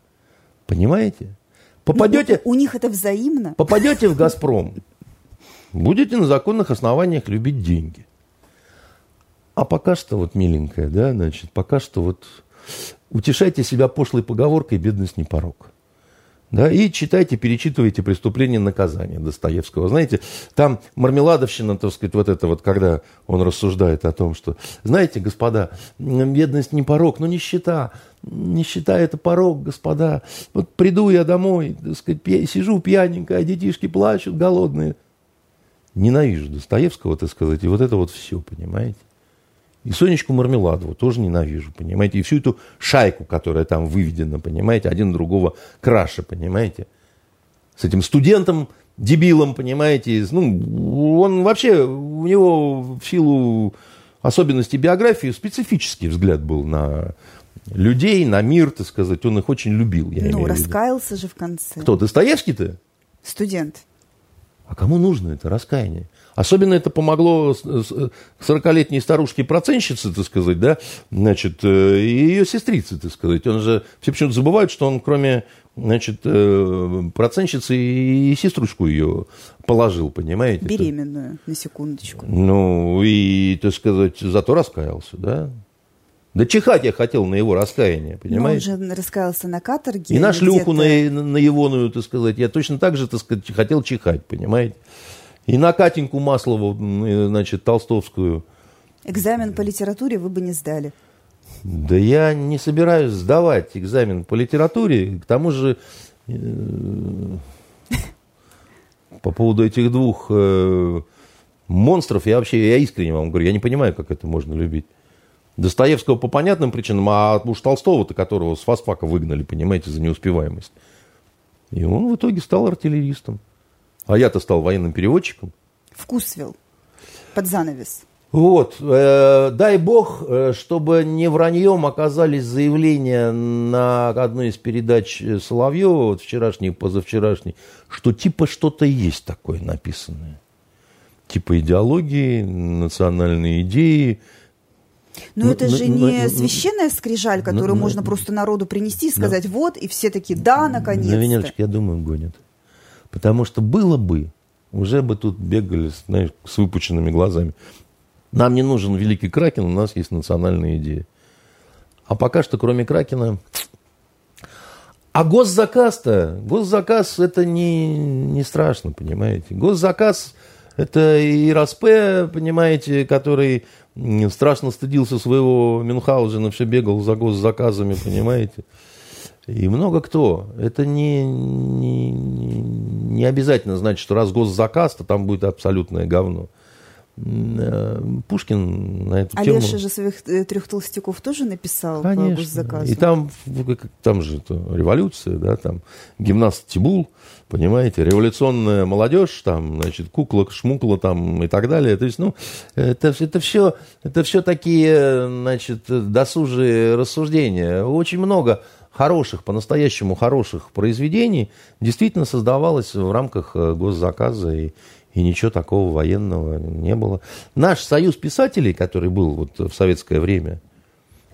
Понимаете? Попадете, Ну, у них это взаимно. попадете в «Газпром», будете на законных основаниях любить деньги. А пока что, вот, миленькая, да, значит, пока что вот утешайте себя пошлой поговоркой «бедность не порог». Да, и читайте, перечитывайте «Преступление и наказание» Достоевского. Знаете, там мармеладовщина, так сказать, вот это вот, когда он рассуждает о том, что, знаете, господа, бедность не порог, но нищета. Нищета – это порог, господа. Вот приду я домой, так сказать, сижу пьяненько, а детишки плачут, голодные. Ненавижу Достоевского, так сказать, и вот это вот все, понимаете? И Сонечку Мармеладову тоже ненавижу, понимаете? И всю эту шайку, которая там выведена, понимаете? Один другого краше, понимаете? С этим студентом, дебилом, понимаете? Ну, он вообще, у него в силу особенностей биографии специфический взгляд был на людей, на мир, так сказать. Он их очень любил, я Ну, раскаялся же в конце. Кто, Достоевский-то? Студент. А кому нужно это раскаяние? Особенно это помогло с- с- 40-летней старушке-проценщице, так сказать, да, значит, э, и ее сестрице, так сказать. Он же, все почему-то забывают, что он кроме, значит, э, проценщицы и сестручку ее положил, понимаете? Беременную, на секундочку. Ну, и, так сказать, зато раскаялся, да? Да чихать я хотел на его раскаяние, Но он же раскаялся на каторге. И на шлюху на, на егоную, так сказать, я точно так же, так сказать, хотел чихать, понимаете? И на Катеньку Маслову, значит, Толстовскую. Экзамен по литературе вы бы не сдали. Да я не собираюсь сдавать экзамен по литературе. К тому же э, по поводу этих двух э, монстров я вообще, я искренне вам говорю, я не понимаю, как это можно любить. Достоевского по понятным причинам, а уж Толстого-то, которого с фасфака выгнали, понимаете, за неуспеваемость. И он в итоге стал артиллеристом. А я-то стал военным переводчиком. Вкусвил. Под занавес. Вот, э, дай бог, э, чтобы не враньем оказались заявления на одной из передач э, Соловьева, вот вчерашней, позавчерашней, что типа что-то есть такое написанное. Типа идеологии, национальные идеи. Но ну, это же не священная скрижаль, которую но, можно но, просто народу принести и сказать но, вот, и все такие, да, наконец-то. На Венерочке, я думаю, гонят. Потому что было бы, уже бы тут бегали, знаешь, с выпученными глазами. Нам не нужен великий Кракен, у нас есть национальная идея. А пока что, кроме Кракена... А госзаказ-то, госзаказ это не, не страшно, понимаете. Госзаказ это и РАСП, понимаете, который страшно стыдился своего Мюнхгаузена, все бегал за госзаказами, понимаете. И много кто. Это не, не, не обязательно значит, что раз госзаказ, то там будет абсолютное говно. Э, Пушкин на эту а тему... Леша же своих э, трех толстяков тоже написал Конечно. по. И там, там же революция, да, там гимнаст Тибул, понимаете, революционная молодежь, там, значит, кукла, шмукла там и так далее. То есть, ну, это, это, все, это все такие, значит, досужие рассуждения. Очень много хороших, по-настоящему хороших произведений действительно создавалось в рамках э, госзаказа и, и ничего такого военного не было. Наш союз писателей, который был вот в советское время,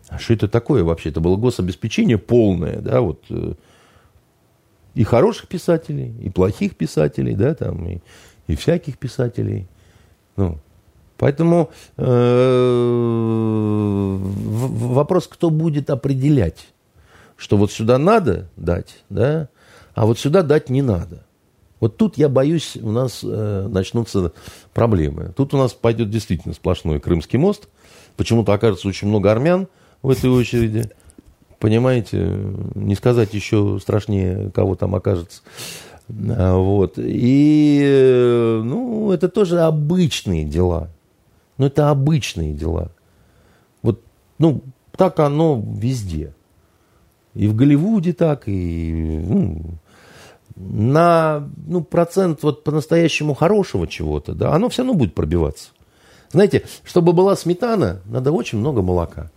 а что это такое вообще? Это было гособеспечение полное, да, вот э, и хороших писателей, и плохих писателей, да, там, и, и всяких писателей. Ну, поэтому э, вопрос, кто будет определять, что вот сюда надо дать, да, а вот сюда дать не надо. Вот тут, я боюсь, у нас э, начнутся проблемы. Тут у нас пойдет действительно сплошной Крымский мост. Почему-то окажется очень много армян в этой очереди. Понимаете, не сказать еще страшнее, кого там окажется. А, вот. И, э, ну, это тоже обычные дела. Ну, это обычные дела. Вот, ну, так оно везде. И в Голливуде так, и ну, на ну, процент вот по-настоящему хорошего чего-то, да, оно все равно будет пробиваться. Знаете, чтобы была сметана, надо очень много молока.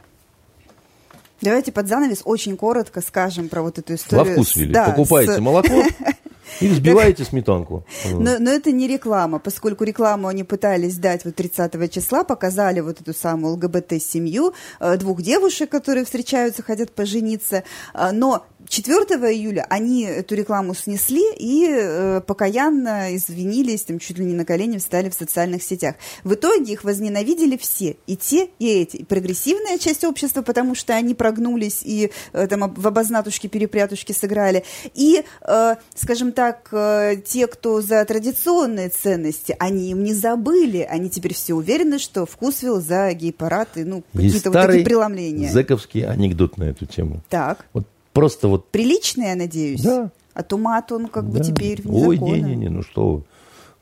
Давайте под занавес очень коротко скажем про вот эту историю. Во вкус вели. Да, Покупаете с... молоко, [LAUGHS] И взбиваете сметанку. Но, но это не реклама, поскольку рекламу они пытались дать вот 30 числа, показали вот эту самую ЛГБТ-семью, э, двух девушек, которые встречаются, хотят пожениться. Э, но 4 июля они эту рекламу снесли и э, покаянно извинились, там чуть ли не на колени встали в социальных сетях. В итоге их возненавидели все, и те, и эти. И прогрессивная часть общества, потому что они прогнулись и э, там в обознатушки-перепрятушки сыграли. И, э, скажем так, э, те, кто за традиционные ценности, они им не забыли. Они теперь все уверены, что вкусвил за гей-парад и ну, какие-то вот такие преломления. зэковский анекдот на эту тему. Так. Вот Просто вот... Приличный, я надеюсь? Да. А то мат, он как да. бы теперь вне Ой, не-не-не, ну что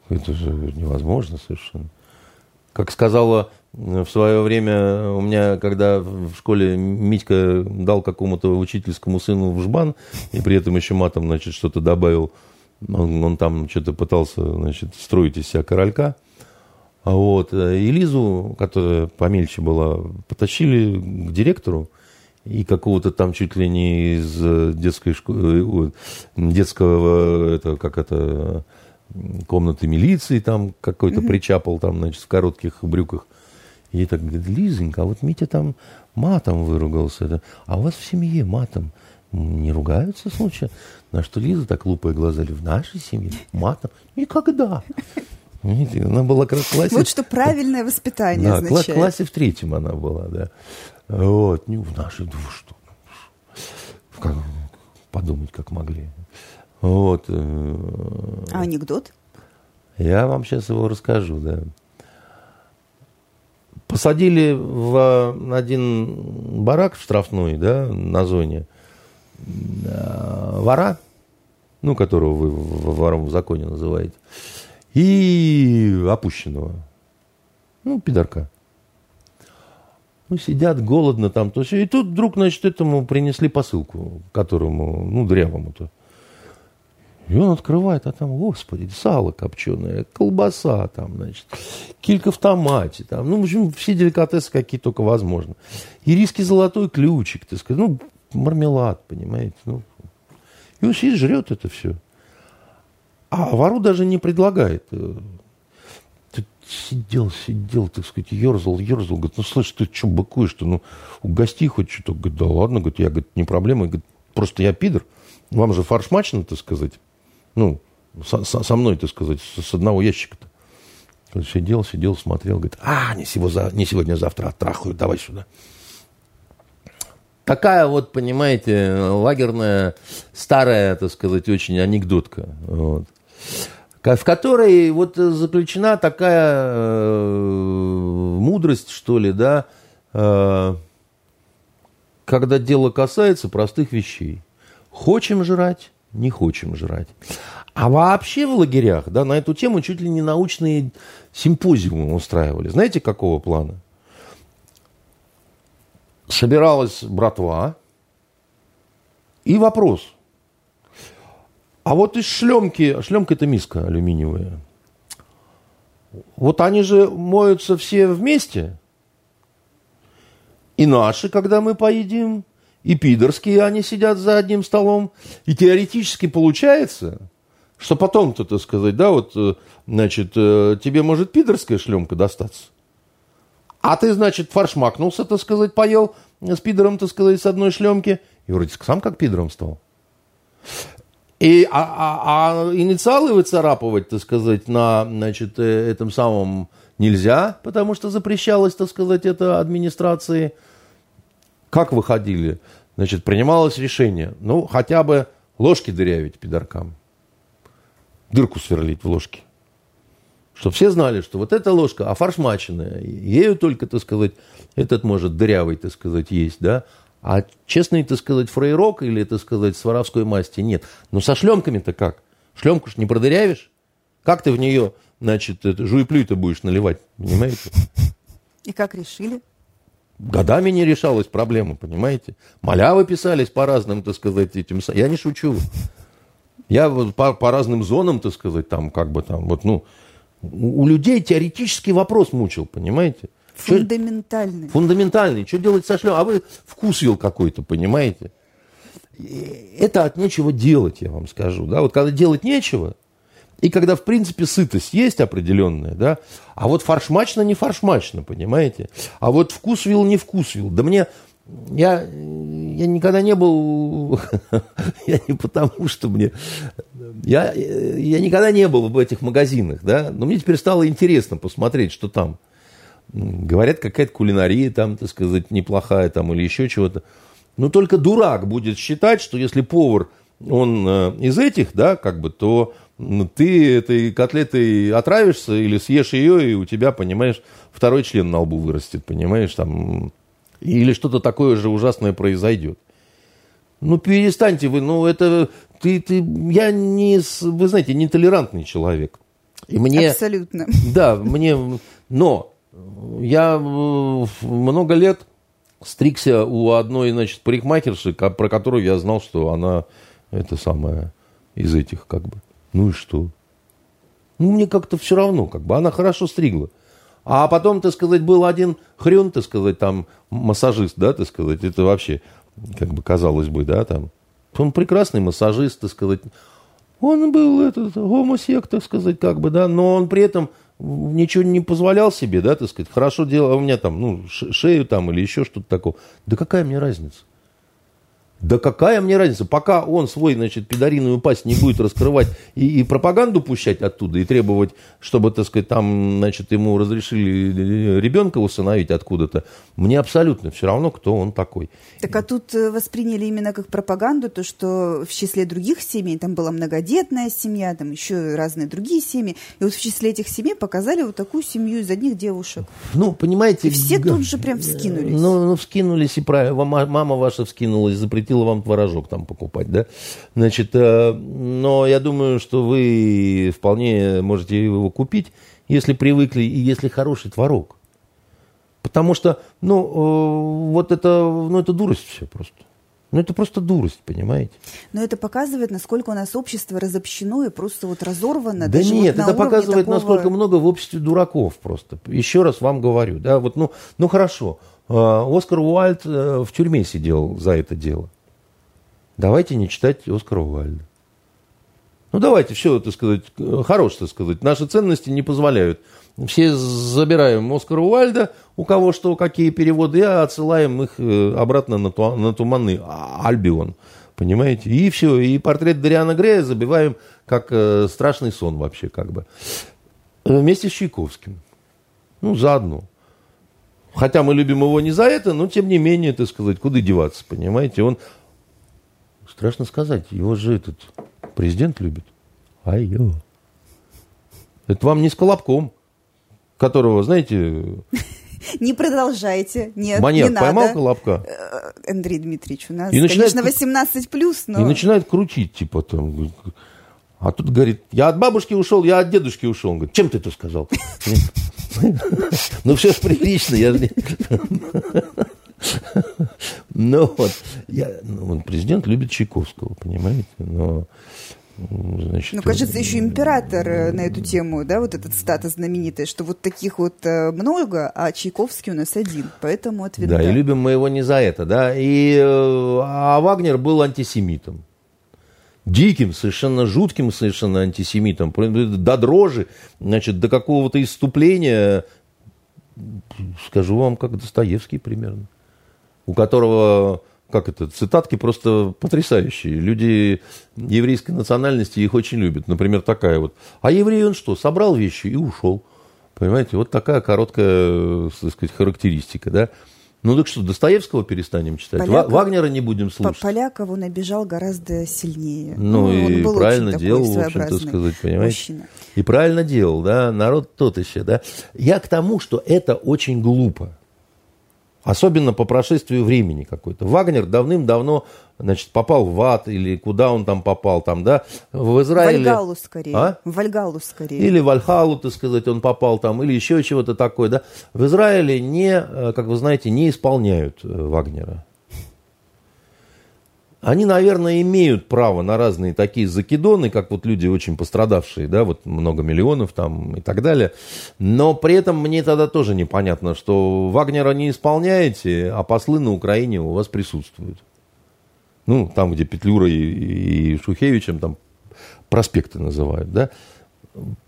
Это же невозможно совершенно. Как сказала э, в свое время у меня, когда в школе Митька дал какому-то учительскому сыну в жбан, и при этом еще матом, значит, что-то добавил, он, он там что-то пытался, значит, строить из себя королька. А вот, э, и Лизу, которая помельче была, потащили к директору, и какого-то там чуть ли не из э, детской школы, э, детского, это, как это, комнаты милиции там какой-то mm-hmm. причапал там, значит, в коротких брюках. И так говорит, Лизонька, а вот Митя там матом выругался. А у вас в семье матом не ругаются случайно? На что Лиза так лупая глаза, в нашей семье матом никогда. Видите, она была как классе... Вот что правильное воспитание да, означает. в классе в третьем она была, да. Вот, не в нашей, ну что, как, подумать, как могли. Вот. Э, а анекдот? Я вам сейчас его расскажу, да. Посадили в один барак штрафной, да, на зоне, э, вора, ну, которого вы вором в законе называете, и опущенного, ну, пидорка. Ну, сидят голодно там, то все. И тут вдруг, значит, этому принесли посылку, которому, ну, дрявому-то. И он открывает, а там, господи, сало копченое, колбаса там, значит, килька в томате, там, ну, в общем, все деликатесы, какие только возможно. Ириский золотой ключик, так сказать, ну, мармелад, понимаете, ну. И он сидит, жрет это все. А вору даже не предлагает. Сидел, сидел, так сказать, ерзал, ерзал. Говорит, ну, слышь, ты что быкуешь-то? Ну, угости хоть что-то. Говорит, да ладно, говорит, я, говорит, не проблема. Говорит, просто я пидор. Вам же фаршмачно, так сказать. Ну, со, со мной, так сказать, с, одного ящика-то. Сидел, сидел, смотрел, говорит, а, не, сегодня, не сегодня, а завтра оттрахаю, давай сюда. Такая вот, понимаете, лагерная, старая, так сказать, очень анекдотка. Вот. В которой вот заключена такая э, мудрость, что ли, да, э, когда дело касается простых вещей. Хочем жрать, не хочем жрать. А вообще в лагерях, да, на эту тему чуть ли не научные симпозиумы устраивали. Знаете, какого плана? Собиралась братва, и вопрос. А вот из шлемки, шлемка это миска алюминиевая, вот они же моются все вместе. И наши, когда мы поедим, и пидорские они сидят за одним столом. И теоретически получается, что потом-то, так сказать, да, вот, э, значит, э, тебе может пидорская шлемка достаться. А ты, значит, фаршмакнулся, так сказать, поел с пидором, так сказать, с одной шлемки. И вроде сам как пидором стал. И, а, а, а инициалы выцарапывать, так сказать, на, значит, э, этом самом нельзя, потому что запрещалось, так сказать, это администрации – как выходили? Значит, принималось решение, ну, хотя бы ложки дырявить пидоркам. Дырку сверлить в ложке. Чтобы все знали, что вот эта ложка, а фарш маченая, ею только, так сказать, этот может дырявый, так сказать, есть, да, а честный, так сказать, фрейрок или, так сказать, с воровской масти нет. Но со шлемками-то как? Шлемку ж не продырявишь? Как ты в нее, значит, это, жуеплю-то будешь наливать, понимаете? И как решили? Годами не решалась проблема, понимаете? Малявы писались по разным, так сказать, этим... Я не шучу. Я вот по, по разным зонам, так сказать, там как бы там, вот, ну, у людей теоретический вопрос мучил, понимаете? Фундаментальный. Что, фундаментальный. Что делать со шлем? А вы вкусвил какой-то, понимаете? Это от нечего делать, я вам скажу. Да? Вот когда делать нечего, и когда, в принципе, сытость есть определенная, да, а вот фаршмачно не фаршмачно, понимаете? А вот вкус вил не вкус вил. Да мне, я, я никогда не был, [LAUGHS] я не потому, что мне, я, я никогда не был в этих магазинах, да, но мне теперь стало интересно посмотреть, что там. Говорят, какая-то кулинария там, так сказать, неплохая там или еще чего-то. Но только дурак будет считать, что если повар, он э, из этих, да, как бы, то ты этой котлетой отравишься или съешь ее, и у тебя, понимаешь, второй член на лбу вырастет, понимаешь, там, или что-то такое же ужасное произойдет. Ну, перестаньте вы, ну, это, ты, ты, я не, вы знаете, нетолерантный человек. И мне, Абсолютно. Да, мне, но я э, много лет стригся у одной, значит, парикмахерши, про которую я знал, что она, это самое, из этих, как бы, ну и что? Ну, мне как-то все равно, как бы она хорошо стригла. А потом, так сказать, был один хрен, так сказать, там, массажист, да, так сказать, это вообще, как бы казалось бы, да, там. Он прекрасный массажист, так сказать. Он был этот гомосек, так сказать, как бы, да, но он при этом ничего не позволял себе, да, так сказать, хорошо делал, у меня там, ну, шею там или еще что-то такое. Да какая мне разница? Да какая мне разница, пока он свой, значит, педориную пасть не будет раскрывать и, и пропаганду пущать оттуда, и требовать, чтобы, так сказать, там, значит, ему разрешили ребенка усыновить откуда-то, мне абсолютно все равно, кто он такой. Так а тут э, восприняли именно как пропаганду то, что в числе других семей, там была многодетная семья, там еще разные другие семьи, и вот в числе этих семей показали вот такую семью из одних девушек. Ну, понимаете... И все тут же прям вскинулись. Ну, ну вскинулись, и правильно, мама ваша вскинулась, запретила запретила вам творожок там покупать, да? Значит, э, но я думаю, что вы вполне можете его купить, если привыкли и если хороший творог. Потому что, ну, э, вот это, ну, это дурость все просто. Ну, это просто дурость, понимаете? Но это показывает, насколько у нас общество разобщено и просто вот разорвано. Да нет, вот это показывает, такого... насколько много в обществе дураков просто. Еще раз вам говорю, да, вот, ну, ну хорошо, э, Оскар Уайльд в тюрьме сидел за это дело. Давайте не читать Оскара Уайльда. Ну, давайте все, так сказать, хорош, так сказать. Наши ценности не позволяют. Все забираем Оскара Уайльда, у кого что, какие переводы, и отсылаем их э, обратно на, ту, на туманный Альбион. Понимаете? И все. И портрет Дариана Грея забиваем как э, страшный сон вообще, как бы. Вместе с Чайковским. Ну, заодно. Хотя мы любим его не за это, но тем не менее, так сказать, куда деваться, понимаете? Он Страшно сказать, его же этот президент любит. Ай-ё. Это вам не с Колобком, которого, знаете... [LAUGHS] Не продолжайте. Нет, Маньяк не поймал надо. Колобка? Э, Андрей Дмитриевич, у нас, и конечно, 18 плюс, но... И начинает крутить, типа там... А тут говорит, я от бабушки ушел, я от дедушки ушел. Он говорит, чем ты это сказал? [LAUGHS] Ну, все же прилично. Я [LAUGHS] [LAUGHS] ну вот, я, ну, президент любит Чайковского, понимаете, но... Значит, ну, кажется, еще император э, на эту тему, да, вот этот статус знаменитый, что вот таких вот э, много, а Чайковский у нас один, поэтому да. Да, и любим мы его не за это, да, и, э, а Вагнер был антисемитом. Диким, совершенно жутким совершенно антисемитом, до дрожи, значит, до какого-то иступления, скажу вам, как Достоевский примерно у которого, как это, цитатки просто потрясающие. Люди еврейской национальности их очень любят. Например, такая вот. А еврей он что, собрал вещи и ушел. Понимаете, вот такая короткая, так сказать, характеристика, да. Ну так что, Достоевского перестанем читать? Поляков, Вагнера не будем слушать? Поляков он обижал гораздо сильнее. Ну, ну и правильно делал, в общем-то сказать, понимаете? Мужчина. И правильно делал, да, народ тот еще, да. Я к тому, что это очень глупо. Особенно по прошествию времени какой-то. Вагнер давным-давно значит, попал в ад или куда он там попал, там, да, в Израиле. Вальгалу скорее. А? Вальгалу скорее. Или в Альхалу, так сказать, он попал там, или еще чего-то такое, да. В Израиле не, э, как вы знаете, не исполняют э, Вагнера они, наверное, имеют право на разные такие закидоны, как вот люди очень пострадавшие, да, вот много миллионов там и так далее. Но при этом мне тогда тоже непонятно, что Вагнера не исполняете, а послы на Украине у вас присутствуют. Ну, там, где Петлюра и, и Шухевичем там проспекты называют, да.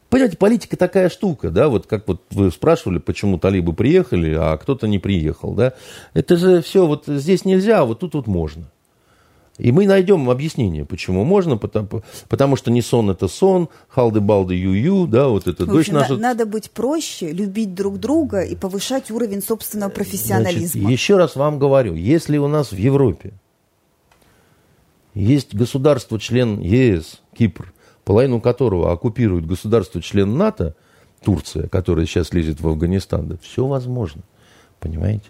Понимаете, политика такая штука, да, вот как вот вы спрашивали, почему талибы приехали, а кто-то не приехал, да. Это же все вот здесь нельзя, а вот тут вот можно. И мы найдем объяснение, почему можно, потому, потому что не сон это сон, халды-балды ю-ю, да, вот это дочь наша. Надо быть проще, любить друг друга и повышать уровень собственного профессионализма. Значит, еще раз вам говорю, если у нас в Европе есть государство-член ЕС, Кипр, половину которого оккупирует государство-член НАТО, Турция, которая сейчас лезет в Афганистан, да, все возможно, понимаете?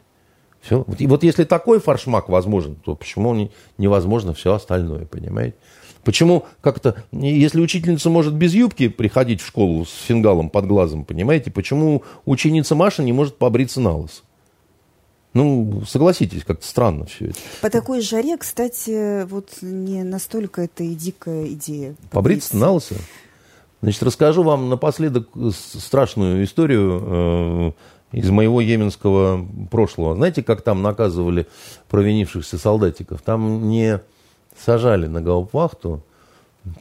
Все. И вот если такой фаршмак возможен, то почему не, невозможно все остальное, понимаете? Почему как-то, если учительница может без юбки приходить в школу с фингалом под глазом, понимаете, почему ученица Маша не может побриться на лысо? Ну, согласитесь, как-то странно все это. По такой жаре, кстати, вот не настолько это и дикая идея. Побриться, побриться на лысо? Значит, расскажу вам напоследок страшную историю э, из моего йеменского прошлого. Знаете, как там наказывали провинившихся солдатиков? Там не сажали на гауптвахту,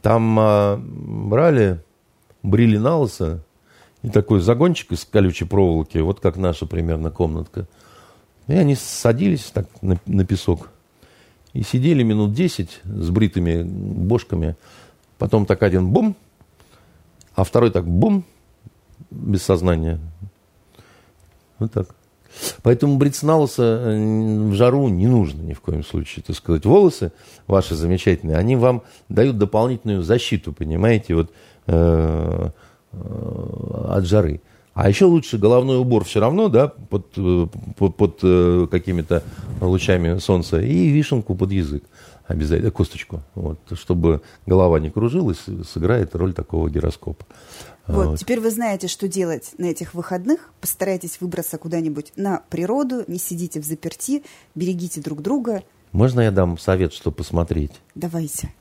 там а, брали, брили на лысо, и такой загончик из колючей проволоки, вот как наша примерно комнатка. И они садились так на, на песок и сидели минут 10 с бритыми бошками. Потом так один бум, а второй так бум, без сознания. Вот так. Поэтому бриться на лысо э, в жару не нужно ни в коем случае. Так сказать, волосы ваши замечательные, они вам дают дополнительную защиту, понимаете, вот, э, э, от жары. А еще лучше головной убор все равно, да, под, э, под, под э, какими-то лучами солнца, и вишенку под язык обязательно, косточку, вот, чтобы голова не кружилась, сыграет роль такого гироскопа. Вот, теперь вы знаете, что делать на этих выходных. Постарайтесь выбраться куда-нибудь на природу, не сидите в заперти, берегите друг друга. Можно я дам совет, что посмотреть? Давайте.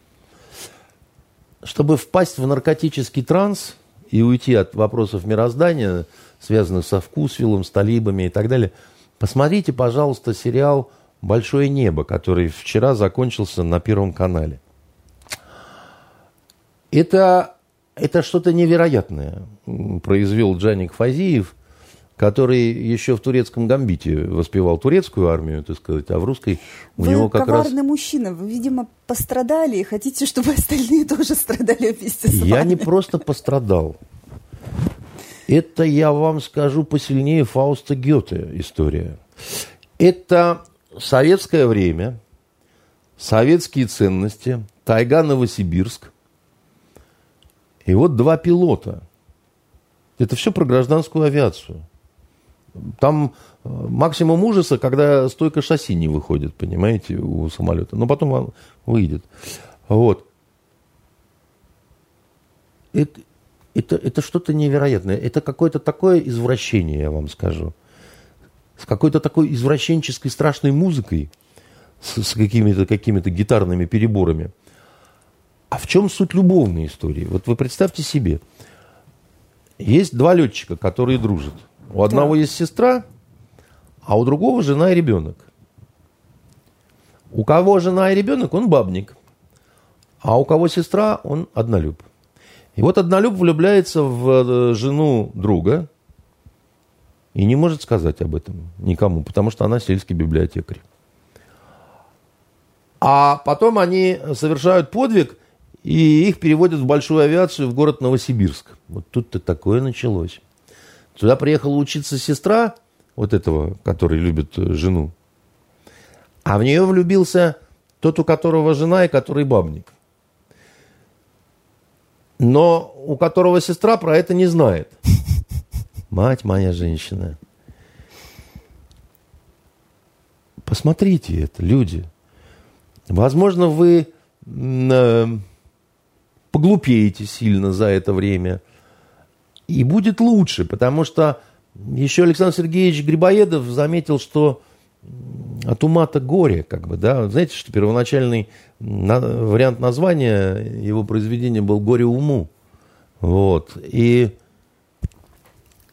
Чтобы впасть в наркотический транс и уйти от вопросов мироздания, связанных со вкусвиллом, с талибами и так далее, посмотрите, пожалуйста, сериал «Большое небо», который вчера закончился на Первом канале. Это это что-то невероятное произвел Джаник Фазиев, который еще в турецком гамбите воспевал турецкую армию, так сказать, а в русской у вы него как коварный раз... мужчина, вы, видимо, пострадали и хотите, чтобы [LAUGHS] остальные тоже страдали вместе с вами. Я не просто пострадал. Это, я вам скажу, посильнее Фауста Гёте история. Это советское время, советские ценности, тайга Новосибирск – и вот два пилота. Это все про гражданскую авиацию. Там э, максимум ужаса, когда стойка шасси не выходит, понимаете, у самолета. Но потом он выйдет. Вот. Это, это, это что-то невероятное. Это какое-то такое извращение, я вам скажу. С какой-то такой извращенческой страшной музыкой, с, с какими-то какими гитарными переборами – а в чем суть любовной истории? Вот вы представьте себе, есть два летчика, которые дружат. У одного да. есть сестра, а у другого жена и ребенок. У кого жена и ребенок, он бабник. А у кого сестра, он однолюб. И вот однолюб влюбляется в э, жену друга и не может сказать об этом никому, потому что она сельский библиотекарь. А потом они совершают подвиг – и их переводят в большую авиацию в город Новосибирск. Вот тут-то такое началось. Туда приехала учиться сестра вот этого, который любит э, жену. А в нее влюбился тот, у которого жена и который бабник. Но у которого сестра про это не знает. Мать моя женщина. Посмотрите это, люди. Возможно, вы э, поглупеете сильно за это время. И будет лучше, потому что еще Александр Сергеевич Грибоедов заметил, что от ума-то горе, как бы, да. Знаете, что первоначальный на, вариант названия его произведения был «Горе уму». Вот. И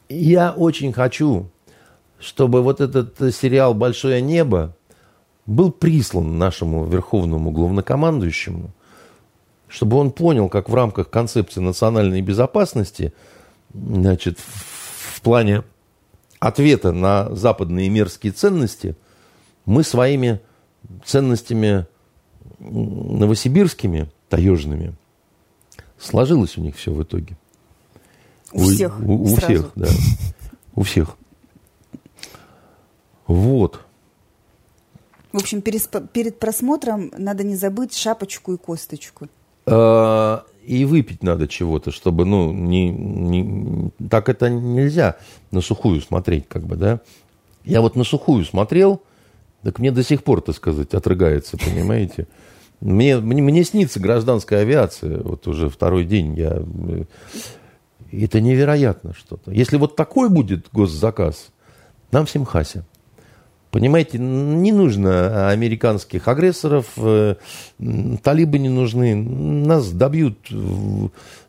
я очень хочу, чтобы вот этот сериал «Большое небо» был прислан нашему верховному главнокомандующему – чтобы он понял, как в рамках концепции национальной безопасности, значит, в плане ответа на западные мерзкие ценности, мы своими ценностями новосибирскими, таежными, сложилось у них все в итоге. У, у всех. У, у всех, да. У всех. Вот. В общем, перед, перед просмотром надо не забыть шапочку и косточку. Э, и выпить надо чего-то, чтобы, ну, не, не, так это нельзя на сухую смотреть, как бы, да. Я вот на сухую смотрел, так мне до сих пор, так сказать, отрыгается, понимаете. Мне, мне, мне снится гражданская авиация, вот уже второй день я... Э, это невероятно что-то. Если вот такой будет госзаказ, нам всем хася. Понимаете, не нужно американских агрессоров, э, талибы не нужны, нас добьют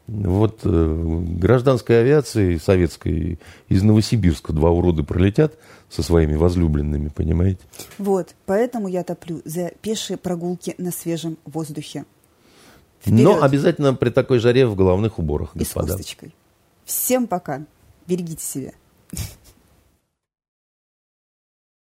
вот э, гражданской авиации советской из Новосибирска два урода пролетят со своими возлюбленными, понимаете? Вот, поэтому я топлю за пешие прогулки на свежем воздухе. Вперед. Но обязательно при такой жаре в головных уборах, господа. И с косточкой. Всем пока. Берегите себя.